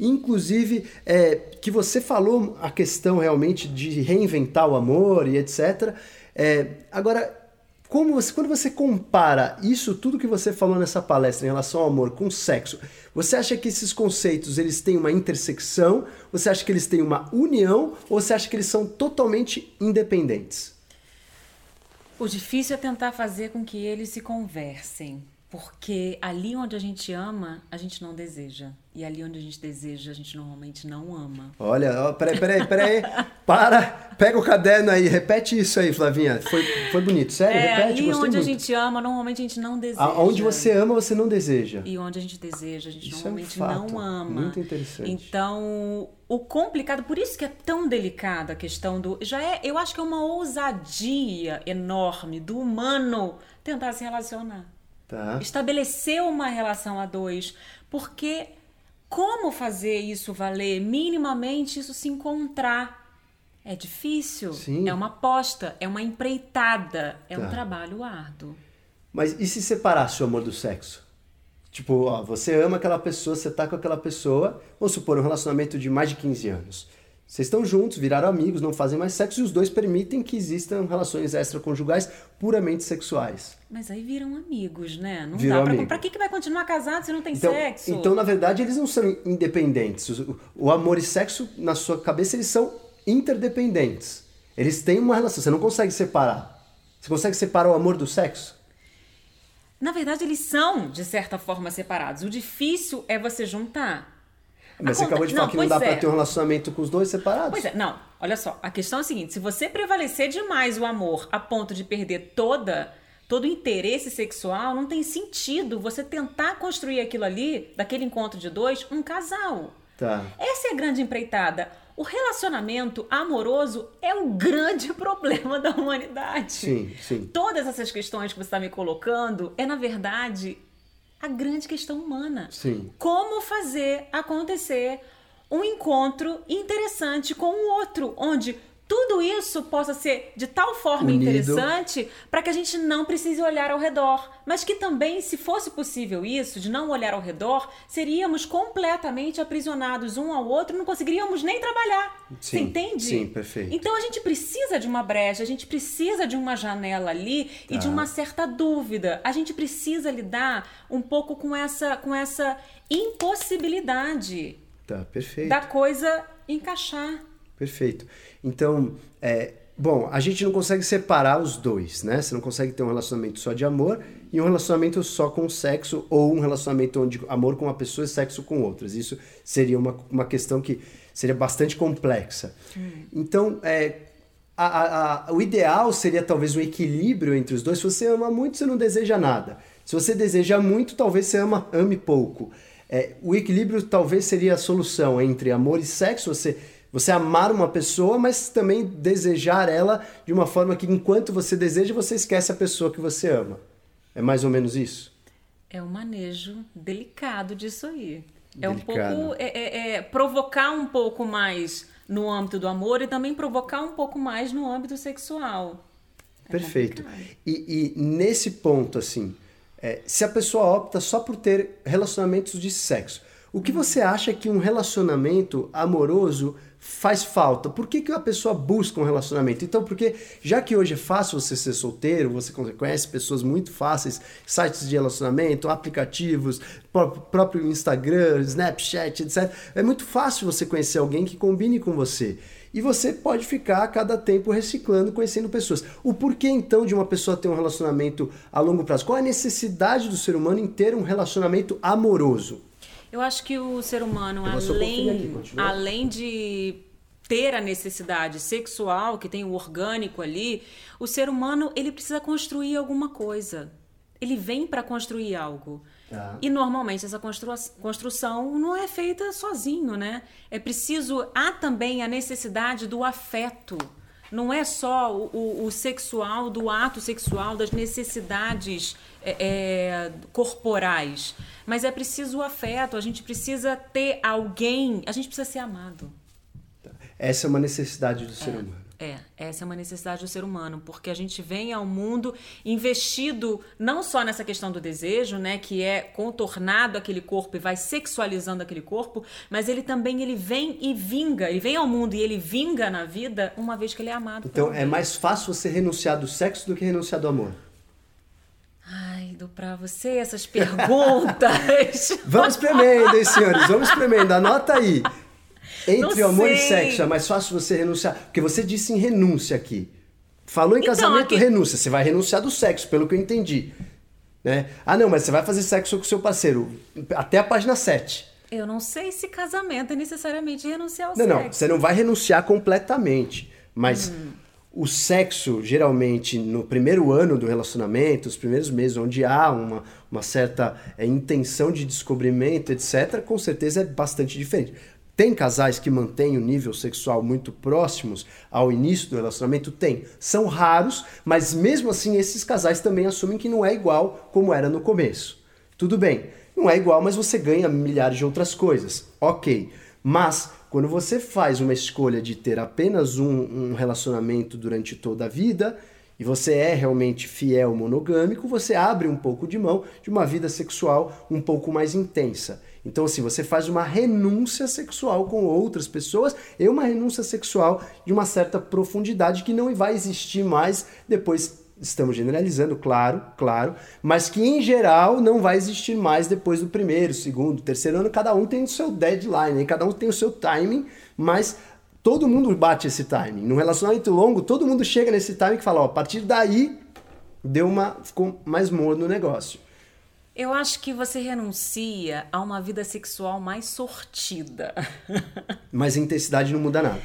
Speaker 1: Inclusive, é, que você falou a questão realmente de reinventar o amor e etc. É, agora, você, quando você compara isso tudo que você falou nessa palestra em relação ao amor com sexo, você acha que esses conceitos eles têm uma intersecção? Você acha que eles têm uma união? Ou você acha que eles são totalmente independentes?
Speaker 2: O difícil é tentar fazer com que eles se conversem. Porque ali onde a gente ama, a gente não deseja. E ali onde a gente deseja, a gente normalmente não ama.
Speaker 1: Olha, ó, peraí, peraí, peraí. Para, pega o caderno aí, repete isso aí, Flavinha. Foi, foi bonito, sério?
Speaker 2: É,
Speaker 1: repete,
Speaker 2: ali onde
Speaker 1: muito.
Speaker 2: a gente ama, normalmente a gente não deseja.
Speaker 1: Onde você ama, você não deseja.
Speaker 2: E onde a gente deseja, a gente
Speaker 1: Isso é um
Speaker 2: normalmente
Speaker 1: fato
Speaker 2: não ama.
Speaker 1: muito interessante.
Speaker 2: Então, o complicado, por isso que é tão delicado a questão do. Já é, eu acho que é uma ousadia enorme do humano tentar se relacionar.
Speaker 1: Tá.
Speaker 2: Estabelecer uma relação a dois. Porque como fazer isso valer? Minimamente isso se encontrar. É difícil,
Speaker 1: Sim.
Speaker 2: é uma aposta, é uma empreitada, é
Speaker 1: Tá.
Speaker 2: um trabalho árduo.
Speaker 1: Mas e se separasse o amor do sexo? Tipo, ó, você ama aquela pessoa, você tá com aquela pessoa, vamos supor, um relacionamento de mais de 15 anos. Vocês estão juntos, viraram amigos, não fazem mais sexo e os dois permitem que existam relações extraconjugais puramente sexuais.
Speaker 2: Mas aí viram amigos, né? Não
Speaker 1: Viram
Speaker 2: dá pra,
Speaker 1: amigo.
Speaker 2: pra que, que vai continuar casado se não tem
Speaker 1: Então,
Speaker 2: sexo?
Speaker 1: então, na verdade, eles não são independentes. O, o amor e sexo, na sua cabeça, eles são interdependentes. Eles têm uma relação, você não consegue separar. Você consegue separar o amor do sexo?
Speaker 2: Na verdade, eles são, de certa forma, separados. O difícil é você juntar.
Speaker 1: Mas você acabou de falar
Speaker 2: não,
Speaker 1: que não dá pra
Speaker 2: é.
Speaker 1: ter um relacionamento com os dois separados.
Speaker 2: Pois é, não, olha só, a questão é a seguinte: se você prevalecer demais o amor a ponto de perder toda todo o interesse sexual, não tem sentido você tentar construir aquilo ali, daquele encontro de dois, um casal.
Speaker 1: Tá.
Speaker 2: Essa é a grande empreitada. O relacionamento amoroso é o grande problema da humanidade.
Speaker 1: Sim, sim.
Speaker 2: Todas essas questões que você está me colocando é, na verdade, a grande questão humana.
Speaker 1: Sim.
Speaker 2: Como fazer acontecer um encontro interessante com o outro, onde tudo isso possa ser de tal forma
Speaker 1: Unido.
Speaker 2: interessante para que a gente não precise olhar ao redor, mas que também, se fosse possível isso, de não olhar ao redor, seríamos completamente aprisionados um ao outro, não conseguiríamos nem trabalhar. Você
Speaker 1: Sim,
Speaker 2: entende?
Speaker 1: sim, perfeito.
Speaker 2: Então a gente precisa de uma brecha, a gente precisa de uma janela ali e de
Speaker 1: Tá.
Speaker 2: uma certa dúvida. A gente precisa lidar um pouco com essa com essa impossibilidade
Speaker 1: Tá,
Speaker 2: da coisa encaixar.
Speaker 1: Perfeito. Então, é, bom, a gente não consegue separar os dois, né? Você não consegue ter um relacionamento só de amor e um relacionamento só com sexo ou um relacionamento onde amor com uma pessoa e sexo com outras. Isso seria uma, uma questão que seria bastante complexa. Então, é, a- a- o ideal seria talvez um equilíbrio entre os dois. Se você ama muito, você não deseja nada. Se você deseja muito, talvez você ama, ame pouco. É, o equilíbrio talvez seria a solução entre amor e sexo. Você, você amar uma pessoa, mas também desejar ela de uma forma que, enquanto você deseja, você esquece a pessoa que você ama. É mais ou menos isso?
Speaker 2: É um manejo delicado disso aí. É um pouco é, é- é provocar um pouco mais no âmbito do amor e também provocar um pouco mais no âmbito sexual. É
Speaker 1: Perfeito. E, e nesse ponto, assim, é, se a pessoa opta só por ter relacionamentos de sexo, o que você acha que um relacionamento amoroso faz falta? Por que, que a pessoa busca um relacionamento? Então, porque já que hoje é fácil você ser solteiro, você conhece pessoas muito fáceis, sites de relacionamento, aplicativos, pró- próprio Instagram, Snapchat, etc. É muito fácil você conhecer alguém que combine com você. E você pode ficar a cada tempo reciclando, conhecendo pessoas. O porquê então de uma pessoa ter um relacionamento a longo prazo? Qual a necessidade do ser humano em ter um relacionamento amoroso?
Speaker 2: Eu acho que o ser humano, além, além de ter a necessidade sexual, que tem o orgânico ali, o ser humano ele precisa construir alguma coisa. Ele vem para construir algo. Tá. E normalmente essa constru construção não é feita sozinho, né? É preciso. Há também a necessidade do afeto. Não é só o, o sexual, do ato sexual, das necessidades é, é, corporais. Mas é preciso o afeto, a gente precisa ter alguém, a gente precisa ser amado.
Speaker 1: Essa é uma necessidade do ser
Speaker 2: é.
Speaker 1: humano.
Speaker 2: É, essa é uma necessidade do ser humano, porque a gente vem ao mundo investido não só nessa questão do desejo, né, que é contornado aquele corpo e vai sexualizando aquele corpo, mas ele também ele vem e vinga, ele vem ao mundo e ele vinga na vida uma vez que ele é amado.
Speaker 1: Então é mais fácil você renunciar do sexo do que renunciar do amor.
Speaker 2: Ai, dou pra você essas perguntas.
Speaker 1: vamos espremendo, hein, senhores? Vamos espremendo. Anota aí. Entre amor e sexo, é mais fácil você renunciar. Porque você disse em renúncia aqui. Falou em então, casamento, aqui... renúncia. Você vai renunciar do sexo, pelo que eu entendi. Né? Ah, não, mas você vai fazer sexo com seu parceiro. Até a página 7.
Speaker 2: Eu não sei se casamento é necessariamente renunciar ao
Speaker 1: não,
Speaker 2: sexo.
Speaker 1: Não, não. Você não vai renunciar completamente. Mas hum. O sexo, geralmente, no primeiro ano do relacionamento, os primeiros meses, onde há uma, uma certa é, intenção de descobrimento, etc., com certeza é bastante diferente. Tem casais que mantêm o nível sexual muito próximos ao início do relacionamento? Tem. São raros, mas mesmo assim esses casais também assumem que não é igual como era no começo. Tudo bem, não é igual, mas você ganha milhares de outras coisas. Ok. Mas quando você faz uma escolha de ter apenas um, um relacionamento durante toda a vida, e você é realmente fiel monogâmico, você abre um pouco de mão de uma vida sexual um pouco mais intensa. Então, assim, você faz uma renúncia sexual com outras pessoas e uma renúncia sexual de uma certa profundidade que não vai existir mais depois. Estamos generalizando, claro, claro, mas que em geral não vai existir mais depois do primeiro, segundo, terceiro ano. Cada um tem o seu deadline, cada um tem o seu timing, mas todo mundo bate esse timing. Num relacionamento longo, todo mundo chega nesse timing que fala: ó, a partir daí deu uma ficou mais morno o negócio.
Speaker 2: Eu acho que você renuncia a uma vida sexual mais sortida.
Speaker 1: Mas a intensidade não muda nada.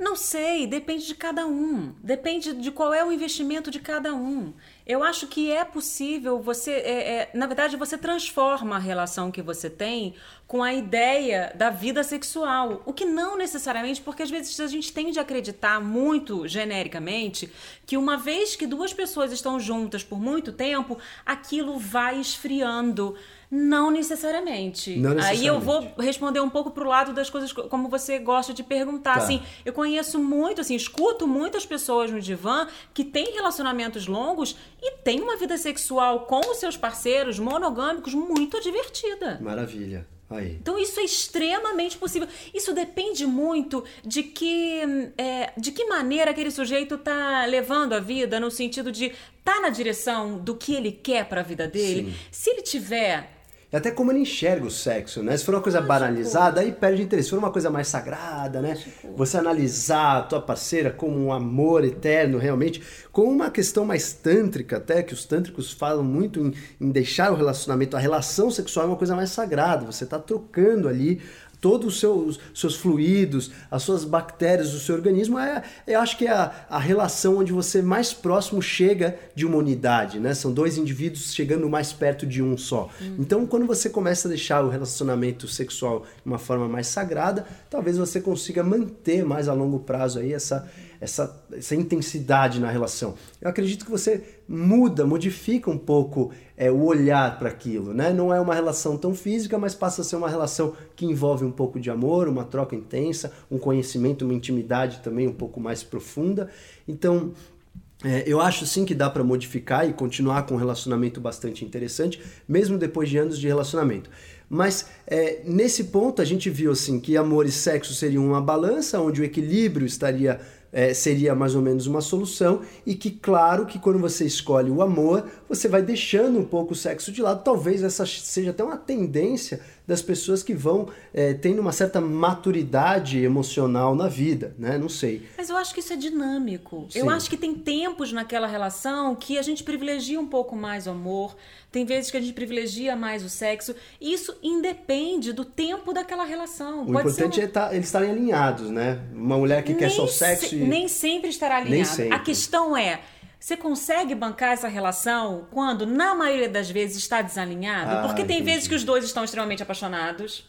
Speaker 2: Não sei, depende de cada um. Depende de qual é o investimento de cada um. Eu acho que é possível você. É, é, na verdade, você transforma a relação que você tem com a ideia da vida sexual. O que não necessariamente, porque às vezes a gente tende a acreditar muito genericamente que uma vez que duas pessoas estão juntas por muito tempo, aquilo vai esfriando. Não necessariamente.
Speaker 1: Não necessariamente.
Speaker 2: Aí eu vou responder um pouco pro lado das coisas como você gosta de perguntar. Tá. Assim, eu conheço muito, assim, escuto muitas pessoas no divã que têm relacionamentos longos e têm uma vida sexual com os seus parceiros monogâmicos muito divertida.
Speaker 1: Maravilha. Aí.
Speaker 2: Então isso é extremamente possível. Isso depende muito de que, é, de que maneira aquele sujeito está levando a vida, no sentido de tá na direção do que ele quer para a vida dele. Sim. Se ele tiver
Speaker 1: e até como ele enxerga o sexo, né? Se for uma coisa banalizada, aí perde interesse. Se for uma coisa mais sagrada, né? Você analisar a tua parceira como um amor eterno, realmente, como uma questão mais tântrica, até, que os tântricos falam muito em, em deixar o relacionamento, a relação sexual é uma coisa mais sagrada. Você está trocando ali todos os seus, seus fluidos, as suas bactérias do seu organismo, é, eu acho que é a, a relação onde você mais próximo chega de uma unidade, né? São dois indivíduos chegando mais perto de um só. Hum. Então, quando você começa a deixar o relacionamento sexual de uma forma mais sagrada, talvez você consiga manter mais a longo prazo aí essa essa, essa intensidade na relação. Eu acredito que você muda, modifica um pouco é, o olhar para aquilo, né? Não é uma relação tão física, mas passa a ser uma relação que envolve um pouco de amor, uma troca intensa, um conhecimento, uma intimidade também um pouco mais profunda. Então, é, eu acho sim que dá para modificar e continuar com um relacionamento bastante interessante, mesmo depois de anos de relacionamento. Mas é, nesse ponto a gente viu assim que amor e sexo seriam uma balança onde o equilíbrio estaria é, seria mais ou menos uma solução e que claro que quando você escolhe o amor você vai deixando um pouco o sexo de lado. Talvez essa seja até uma tendência das pessoas que vão é, tendo uma certa maturidade emocional na vida, né? Não sei.
Speaker 2: Mas eu acho que isso é dinâmico. Sim. Eu acho que tem tempos naquela relação que a gente privilegia um pouco mais o amor, tem vezes que a gente privilegia mais o sexo. Isso independe do tempo daquela relação.
Speaker 1: O Pode importante um... é tá, eles estarem alinhados, né? Uma mulher que nem quer só sexo. Se,
Speaker 2: e... Nem sempre estará alinhado. A questão é Você consegue bancar essa relação quando, na maioria das vezes, está desalinhado?
Speaker 1: Ah,
Speaker 2: Porque tem
Speaker 1: entendi.
Speaker 2: vezes que os dois estão extremamente apaixonados.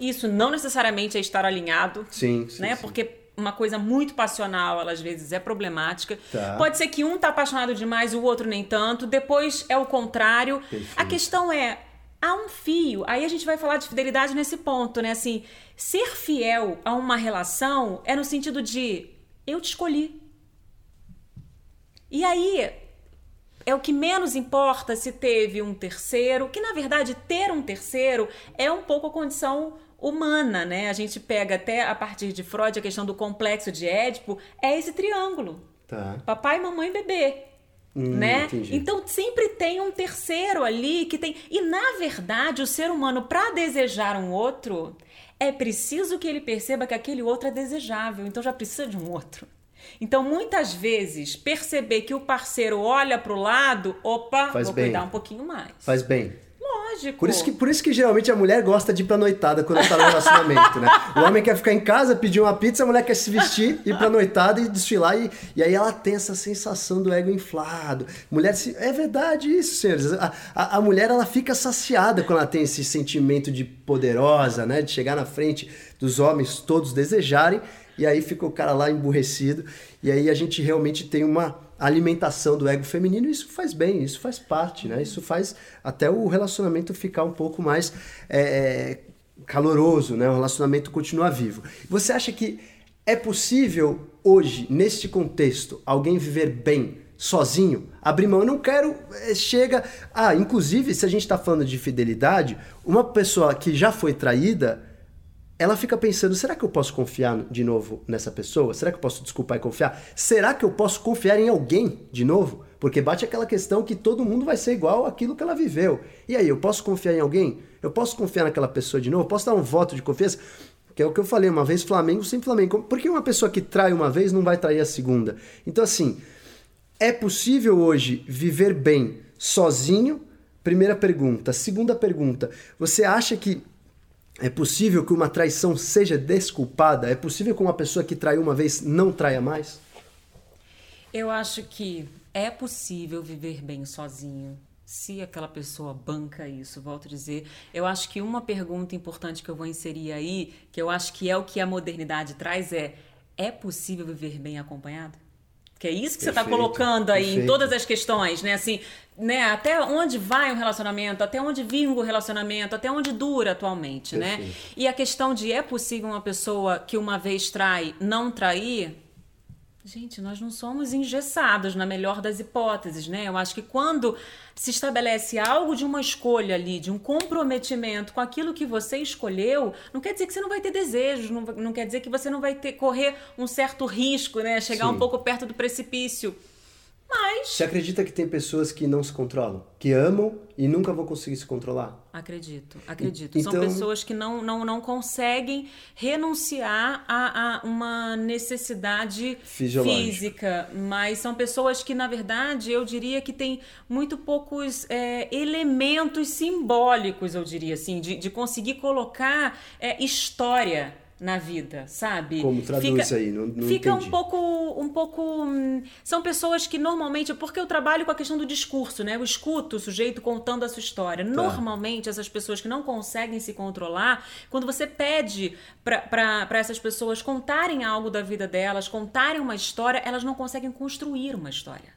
Speaker 2: Isso não necessariamente é estar alinhado.
Speaker 1: Sim, sim,
Speaker 2: né?
Speaker 1: sim.
Speaker 2: Porque uma coisa muito passional, ela às vezes é problemática.
Speaker 1: Tá.
Speaker 2: Pode ser que um tá apaixonado demais, o outro nem tanto. Depois é o contrário.
Speaker 1: Perfeito.
Speaker 2: A questão é há um fio. Aí a gente vai falar de fidelidade nesse ponto, né? Assim, ser fiel a uma relação é no sentido de eu te escolhi. E aí é o que menos importa se teve um terceiro, que na verdade ter um terceiro é um pouco a condição humana, né? A gente pega até a partir de Freud a questão do complexo de Édipo, é esse triângulo.
Speaker 1: Tá.
Speaker 2: Papai, mamãe, bebê.
Speaker 1: Hum,
Speaker 2: né?
Speaker 1: entendi.
Speaker 2: Então sempre tem um terceiro ali que tem. E na verdade, o ser humano, para desejar um outro, é preciso que ele perceba que aquele outro é desejável. Então já precisa de um outro. Então, muitas vezes, perceber que o parceiro olha para o lado, opa,
Speaker 1: Faz
Speaker 2: vou
Speaker 1: bem.
Speaker 2: cuidar um pouquinho mais.
Speaker 1: Faz bem.
Speaker 2: Lógico.
Speaker 1: Por isso, que, por isso que geralmente a mulher gosta de ir pra noitada quando tá no relacionamento, né? O homem quer ficar em casa, pedir uma pizza, a mulher quer se vestir, ir pra noitada e desfilar. E, e aí ela tem essa sensação do ego inflado. Mulher se... É verdade isso, senhores. A, a, a mulher, ela fica saciada quando ela tem esse sentimento de poderosa, né? De chegar na frente dos homens todos desejarem. E aí fica o cara lá emburrecido. E aí a gente realmente tem uma alimentação do ego feminino, e isso faz bem, isso faz parte, né? Isso faz até o relacionamento ficar um pouco mais é, caloroso, né? O relacionamento continua vivo. Você acha que é possível hoje, neste contexto, alguém viver bem sozinho? Abrir mão, eu não quero, é, chega... Ah, inclusive, se a gente está falando de fidelidade, uma pessoa que já foi traída ela fica pensando: será que eu posso confiar de novo nessa pessoa? Será que eu posso desculpar e confiar? Será que eu posso confiar em alguém de novo? Porque bate aquela questão que todo mundo vai ser igual àquilo que ela viveu. E aí, eu posso confiar em alguém? Eu posso confiar naquela pessoa de novo? Eu posso dar um voto de confiança? Que é o que eu falei, uma vez Flamengo, sempre Flamengo. Por que uma pessoa que trai uma vez não vai trair a segunda? Então, assim, é possível hoje viver bem sozinho? Primeira pergunta. Segunda pergunta, você acha que é possível que uma traição seja desculpada? É possível que uma pessoa que traiu uma vez não traia mais?
Speaker 2: Eu acho que é possível viver bem sozinho. Se aquela pessoa banca isso, volto a dizer. Eu acho que uma pergunta importante que eu vou inserir aí, que eu acho que é o que a modernidade traz, é: é possível viver bem acompanhado? Que é isso que você está
Speaker 1: Perfeito,
Speaker 2: colocando aí em
Speaker 1: perfeito.
Speaker 2: todas as questões, né? Assim, né? Até onde vai um relacionamento, até onde vinga o relacionamento, até onde dura atualmente, né?
Speaker 1: Perfeito.
Speaker 2: E a questão de é possível uma pessoa que uma vez trai não trair? Gente, nós não somos engessados na melhor das hipóteses, né? Eu acho que quando se estabelece algo de uma escolha ali, de um comprometimento com aquilo que você escolheu, não quer dizer que você não vai ter desejos, não, não quer dizer que você não vai ter correr um certo risco, né? Chegar
Speaker 1: Sim.
Speaker 2: um pouco perto do precipício. Mas
Speaker 1: Você acredita que tem pessoas que não se controlam? Que amam e nunca vão conseguir se controlar?
Speaker 2: Acredito, acredito.
Speaker 1: E-
Speaker 2: São
Speaker 1: então-
Speaker 2: pessoas que não, não, não conseguem renunciar a, a uma necessidade física, mas são pessoas que, na verdade, eu diria que têm muito poucos é, elementos simbólicos, eu diria assim, de, de conseguir colocar é, história na vida, sabe?
Speaker 1: Como traduz aí? Não- não
Speaker 2: fica
Speaker 1: entendi.
Speaker 2: um pouco, um pouco. hum, São pessoas que normalmente, porque eu trabalho com a questão do discurso, né? Eu escuto o sujeito contando a sua história.
Speaker 1: Tá.
Speaker 2: Normalmente, essas pessoas que não conseguem se controlar, quando você pede para essas pessoas contarem algo da vida delas, contarem uma história, elas não conseguem construir uma história.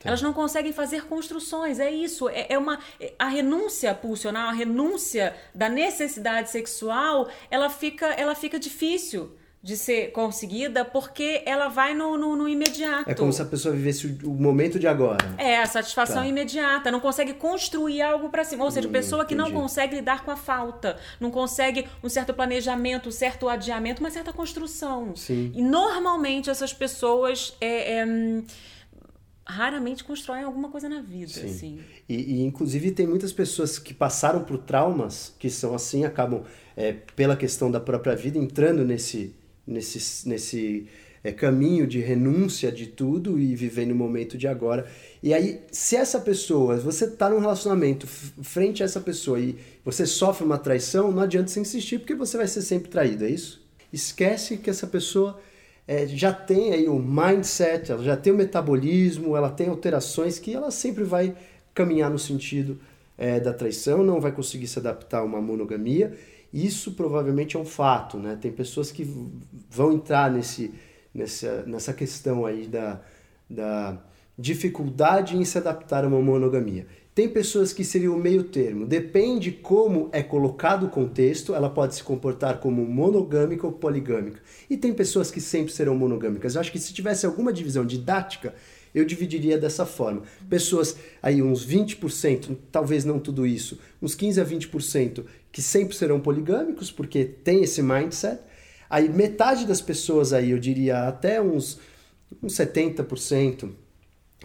Speaker 1: Tá.
Speaker 2: Elas não conseguem fazer construções, é isso. É, é uma é- a renúncia pulsional, a renúncia da necessidade sexual, ela fica, ela fica difícil de ser conseguida porque ela vai no, no, no imediato.
Speaker 1: É como se a pessoa vivesse o, o momento de agora.
Speaker 2: É, a satisfação
Speaker 1: Tá.
Speaker 2: imediata, não consegue construir algo para cima. Ou seja,
Speaker 1: Hum,
Speaker 2: pessoa que não
Speaker 1: entendi.
Speaker 2: consegue lidar com a falta, não consegue um certo planejamento, um certo adiamento, uma certa construção.
Speaker 1: Sim.
Speaker 2: E normalmente essas pessoas é, é, hum, raramente constroem alguma coisa na vida.
Speaker 1: Sim.
Speaker 2: Assim.
Speaker 1: E, e, inclusive tem muitas pessoas que passaram por traumas que são assim, acabam é, pela questão da própria vida entrando nesse nesse nesse é, caminho de renúncia de tudo e viver no momento de agora. E aí, se essa pessoa, você tá num relacionamento frente a essa pessoa e você sofre uma traição, não adianta você insistir porque você vai ser sempre traído, é isso? Esquece que essa pessoa é, já tem aí o mindset, ela já tem o metabolismo, ela tem alterações que ela sempre vai caminhar no sentido é, da traição, não vai conseguir se adaptar a uma monogamia. Isso provavelmente é um fato, né? Tem pessoas que vão entrar nesse, nessa, nessa questão aí da, da dificuldade em se adaptar a uma monogamia. Tem pessoas que seriam o meio termo. Depende como é colocado o contexto, ela pode se comportar como monogâmica ou poligâmica. E tem pessoas que sempre serão monogâmicas. Eu acho que se tivesse alguma divisão didática, eu dividiria dessa forma. Pessoas aí uns 20%, talvez não tudo isso, uns 15 a 20% que sempre serão poligâmicos porque tem esse mindset. Aí metade das pessoas aí, eu diria até uns uns 70%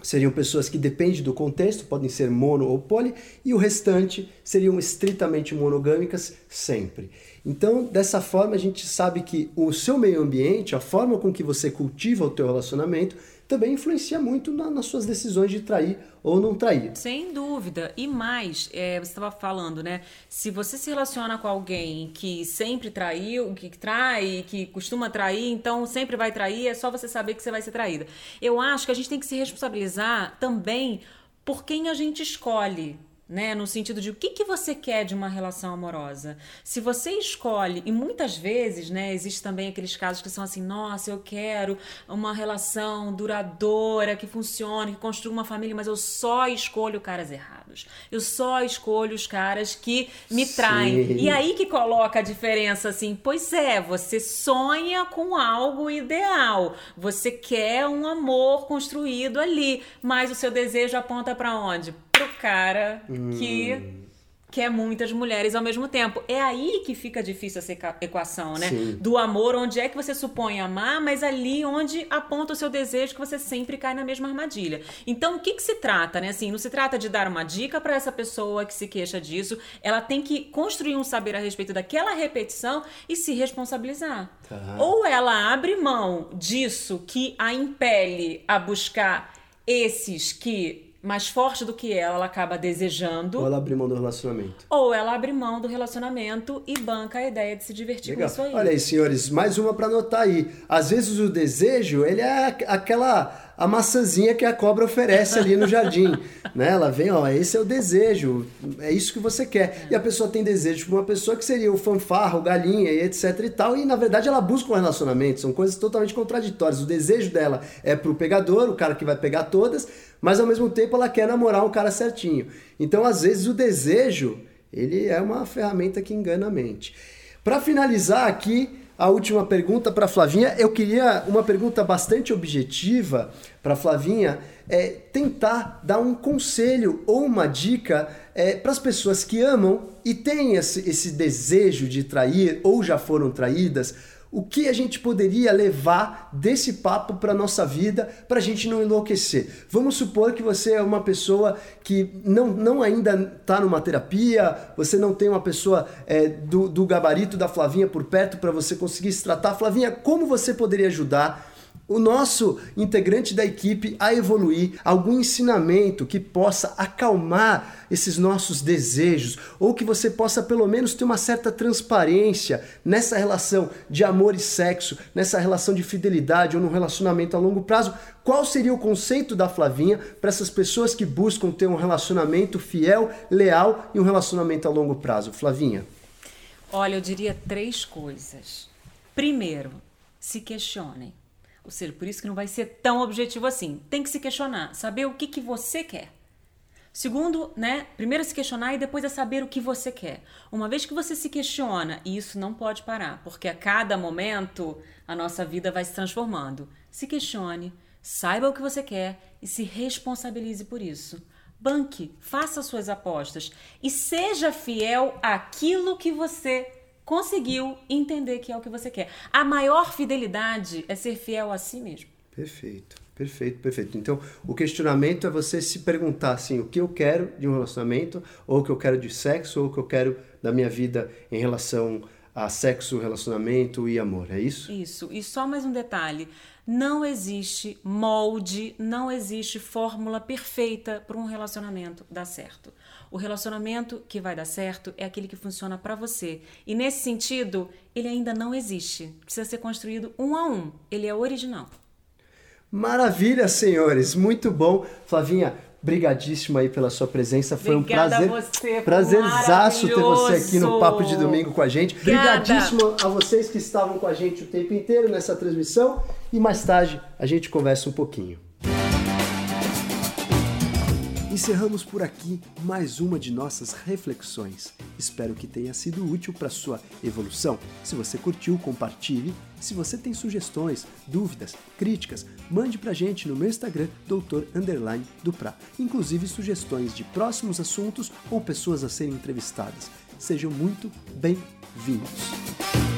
Speaker 1: seriam pessoas que dependem do contexto, podem ser mono ou poli, e o restante seriam estritamente monogâmicas sempre. Então, dessa forma, a gente sabe que o seu meio ambiente, a forma com que você cultiva o teu relacionamento, também influencia muito na, nas suas decisões de trair ou não trair.
Speaker 2: Sem dúvida. E mais, é, você estava falando, né? Se você se relaciona com alguém que sempre traiu, que trai, que costuma trair, então sempre vai trair, é só você saber que você vai ser traída. Eu acho que a gente tem que se responsabilizar também por quem a gente escolhe né? No sentido de o que, que você quer de uma relação amorosa. Se você escolhe, e muitas vezes, né, existe também aqueles casos que são assim, nossa, eu quero uma relação duradoura, que funcione, que construa uma família, mas eu só escolho caras errados. Eu só escolho os caras que me traem. Sim. E aí que coloca a diferença assim, pois é, você sonha com algo ideal. Você quer um amor construído ali, mas o seu desejo aponta para onde? Pro cara que hum. quer muitas mulheres ao mesmo tempo. É aí que fica difícil essa equação, né? Sim. Do amor, onde é que você supõe amar, mas ali onde aponta o seu desejo que você sempre cai na mesma armadilha. Então, o que, que se trata, né? Assim, não se trata de dar uma dica para essa pessoa que se queixa disso. Ela tem que construir um saber a respeito daquela repetição e se responsabilizar. Tá. Ou ela abre mão disso que a impele a buscar esses que mais forte do que ela, ela acaba desejando.
Speaker 1: Ou ela abre mão do relacionamento.
Speaker 2: Ou ela abre mão do relacionamento e banca a ideia de se divertir Legal. com isso aí.
Speaker 1: Olha aí, senhores, mais uma para anotar aí. Às vezes o desejo, ele é aquela a maçãzinha que a cobra oferece ali no jardim, né? Ela vem, ó, esse é o desejo, é isso que você quer. É. E a pessoa tem desejo por uma pessoa que seria o fanfarro, o galinha e etc e tal, e na verdade ela busca um relacionamento, são coisas totalmente contraditórias. O desejo dela é pro pegador, o cara que vai pegar todas, mas ao mesmo tempo ela quer namorar um cara certinho. Então, às vezes o desejo, ele é uma ferramenta que engana a mente. Para finalizar aqui, a última pergunta para Flavinha. Eu queria uma pergunta bastante objetiva para Flavinha, é tentar dar um conselho ou uma dica é, para as pessoas que amam e têm esse, esse desejo de trair ou já foram traídas o que a gente poderia levar desse papo para nossa vida para a gente não enlouquecer. Vamos supor que você é uma pessoa que não, não ainda está numa terapia, você não tem uma pessoa é, do, do gabarito da Flavinha por perto para você conseguir se tratar. Flavinha, como você poderia ajudar? O nosso integrante da equipe a evoluir, algum ensinamento que possa acalmar esses nossos desejos, ou que você possa pelo menos ter uma certa transparência nessa relação de amor e sexo, nessa relação de fidelidade ou num relacionamento a longo prazo. Qual seria o conceito da Flavinha para essas pessoas que buscam ter um relacionamento fiel, leal e um relacionamento a longo prazo? Flavinha.
Speaker 2: Olha, eu diria três coisas. Primeiro, se questionem ou seja, por isso que não vai ser tão objetivo assim. Tem que se questionar, saber o que, que você quer. Segundo, né, primeiro se questionar e depois é saber o que você quer. Uma vez que você se questiona, e isso não pode parar, porque a cada momento a nossa vida vai se transformando. Se questione, saiba o que você quer e se responsabilize por isso. Banque, faça suas apostas e seja fiel àquilo que você conseguiu entender que é o que você quer. A maior fidelidade é ser fiel a si mesmo.
Speaker 1: Perfeito, perfeito, perfeito. Então, o questionamento é você se perguntar assim, o que eu quero de um relacionamento, ou o que eu quero de sexo, ou o que eu quero da minha vida em relação a sexo, relacionamento e amor, é isso?
Speaker 2: Isso. E só mais um detalhe: não existe molde, não existe fórmula perfeita para um relacionamento dar certo. O relacionamento que vai dar certo é aquele que funciona para você. E nesse sentido, ele ainda não existe. Precisa ser construído um a um. Ele é original.
Speaker 1: Maravilha, senhores. Muito bom. Flavinha, brigadíssimo aí pela sua presença. Foi
Speaker 2: Obrigada
Speaker 1: um prazer.
Speaker 2: você,
Speaker 1: prazerzaço ter você aqui no Papo de. Domingo com a gente.
Speaker 2: Obrigada.
Speaker 1: Brigadíssimo a vocês que estavam com a gente o tempo inteiro nessa transmissão. E mais tarde a gente conversa um pouquinho. Encerramos por aqui mais uma de nossas reflexões. Espero que tenha sido útil para sua evolução. Se você curtiu, compartilhe. Se você tem sugestões, dúvidas, críticas, mande pra gente no meu Instagram, doutor underline Duprá. Inclusive sugestões de próximos assuntos ou pessoas a serem entrevistadas. Sejam muito bem-vindos.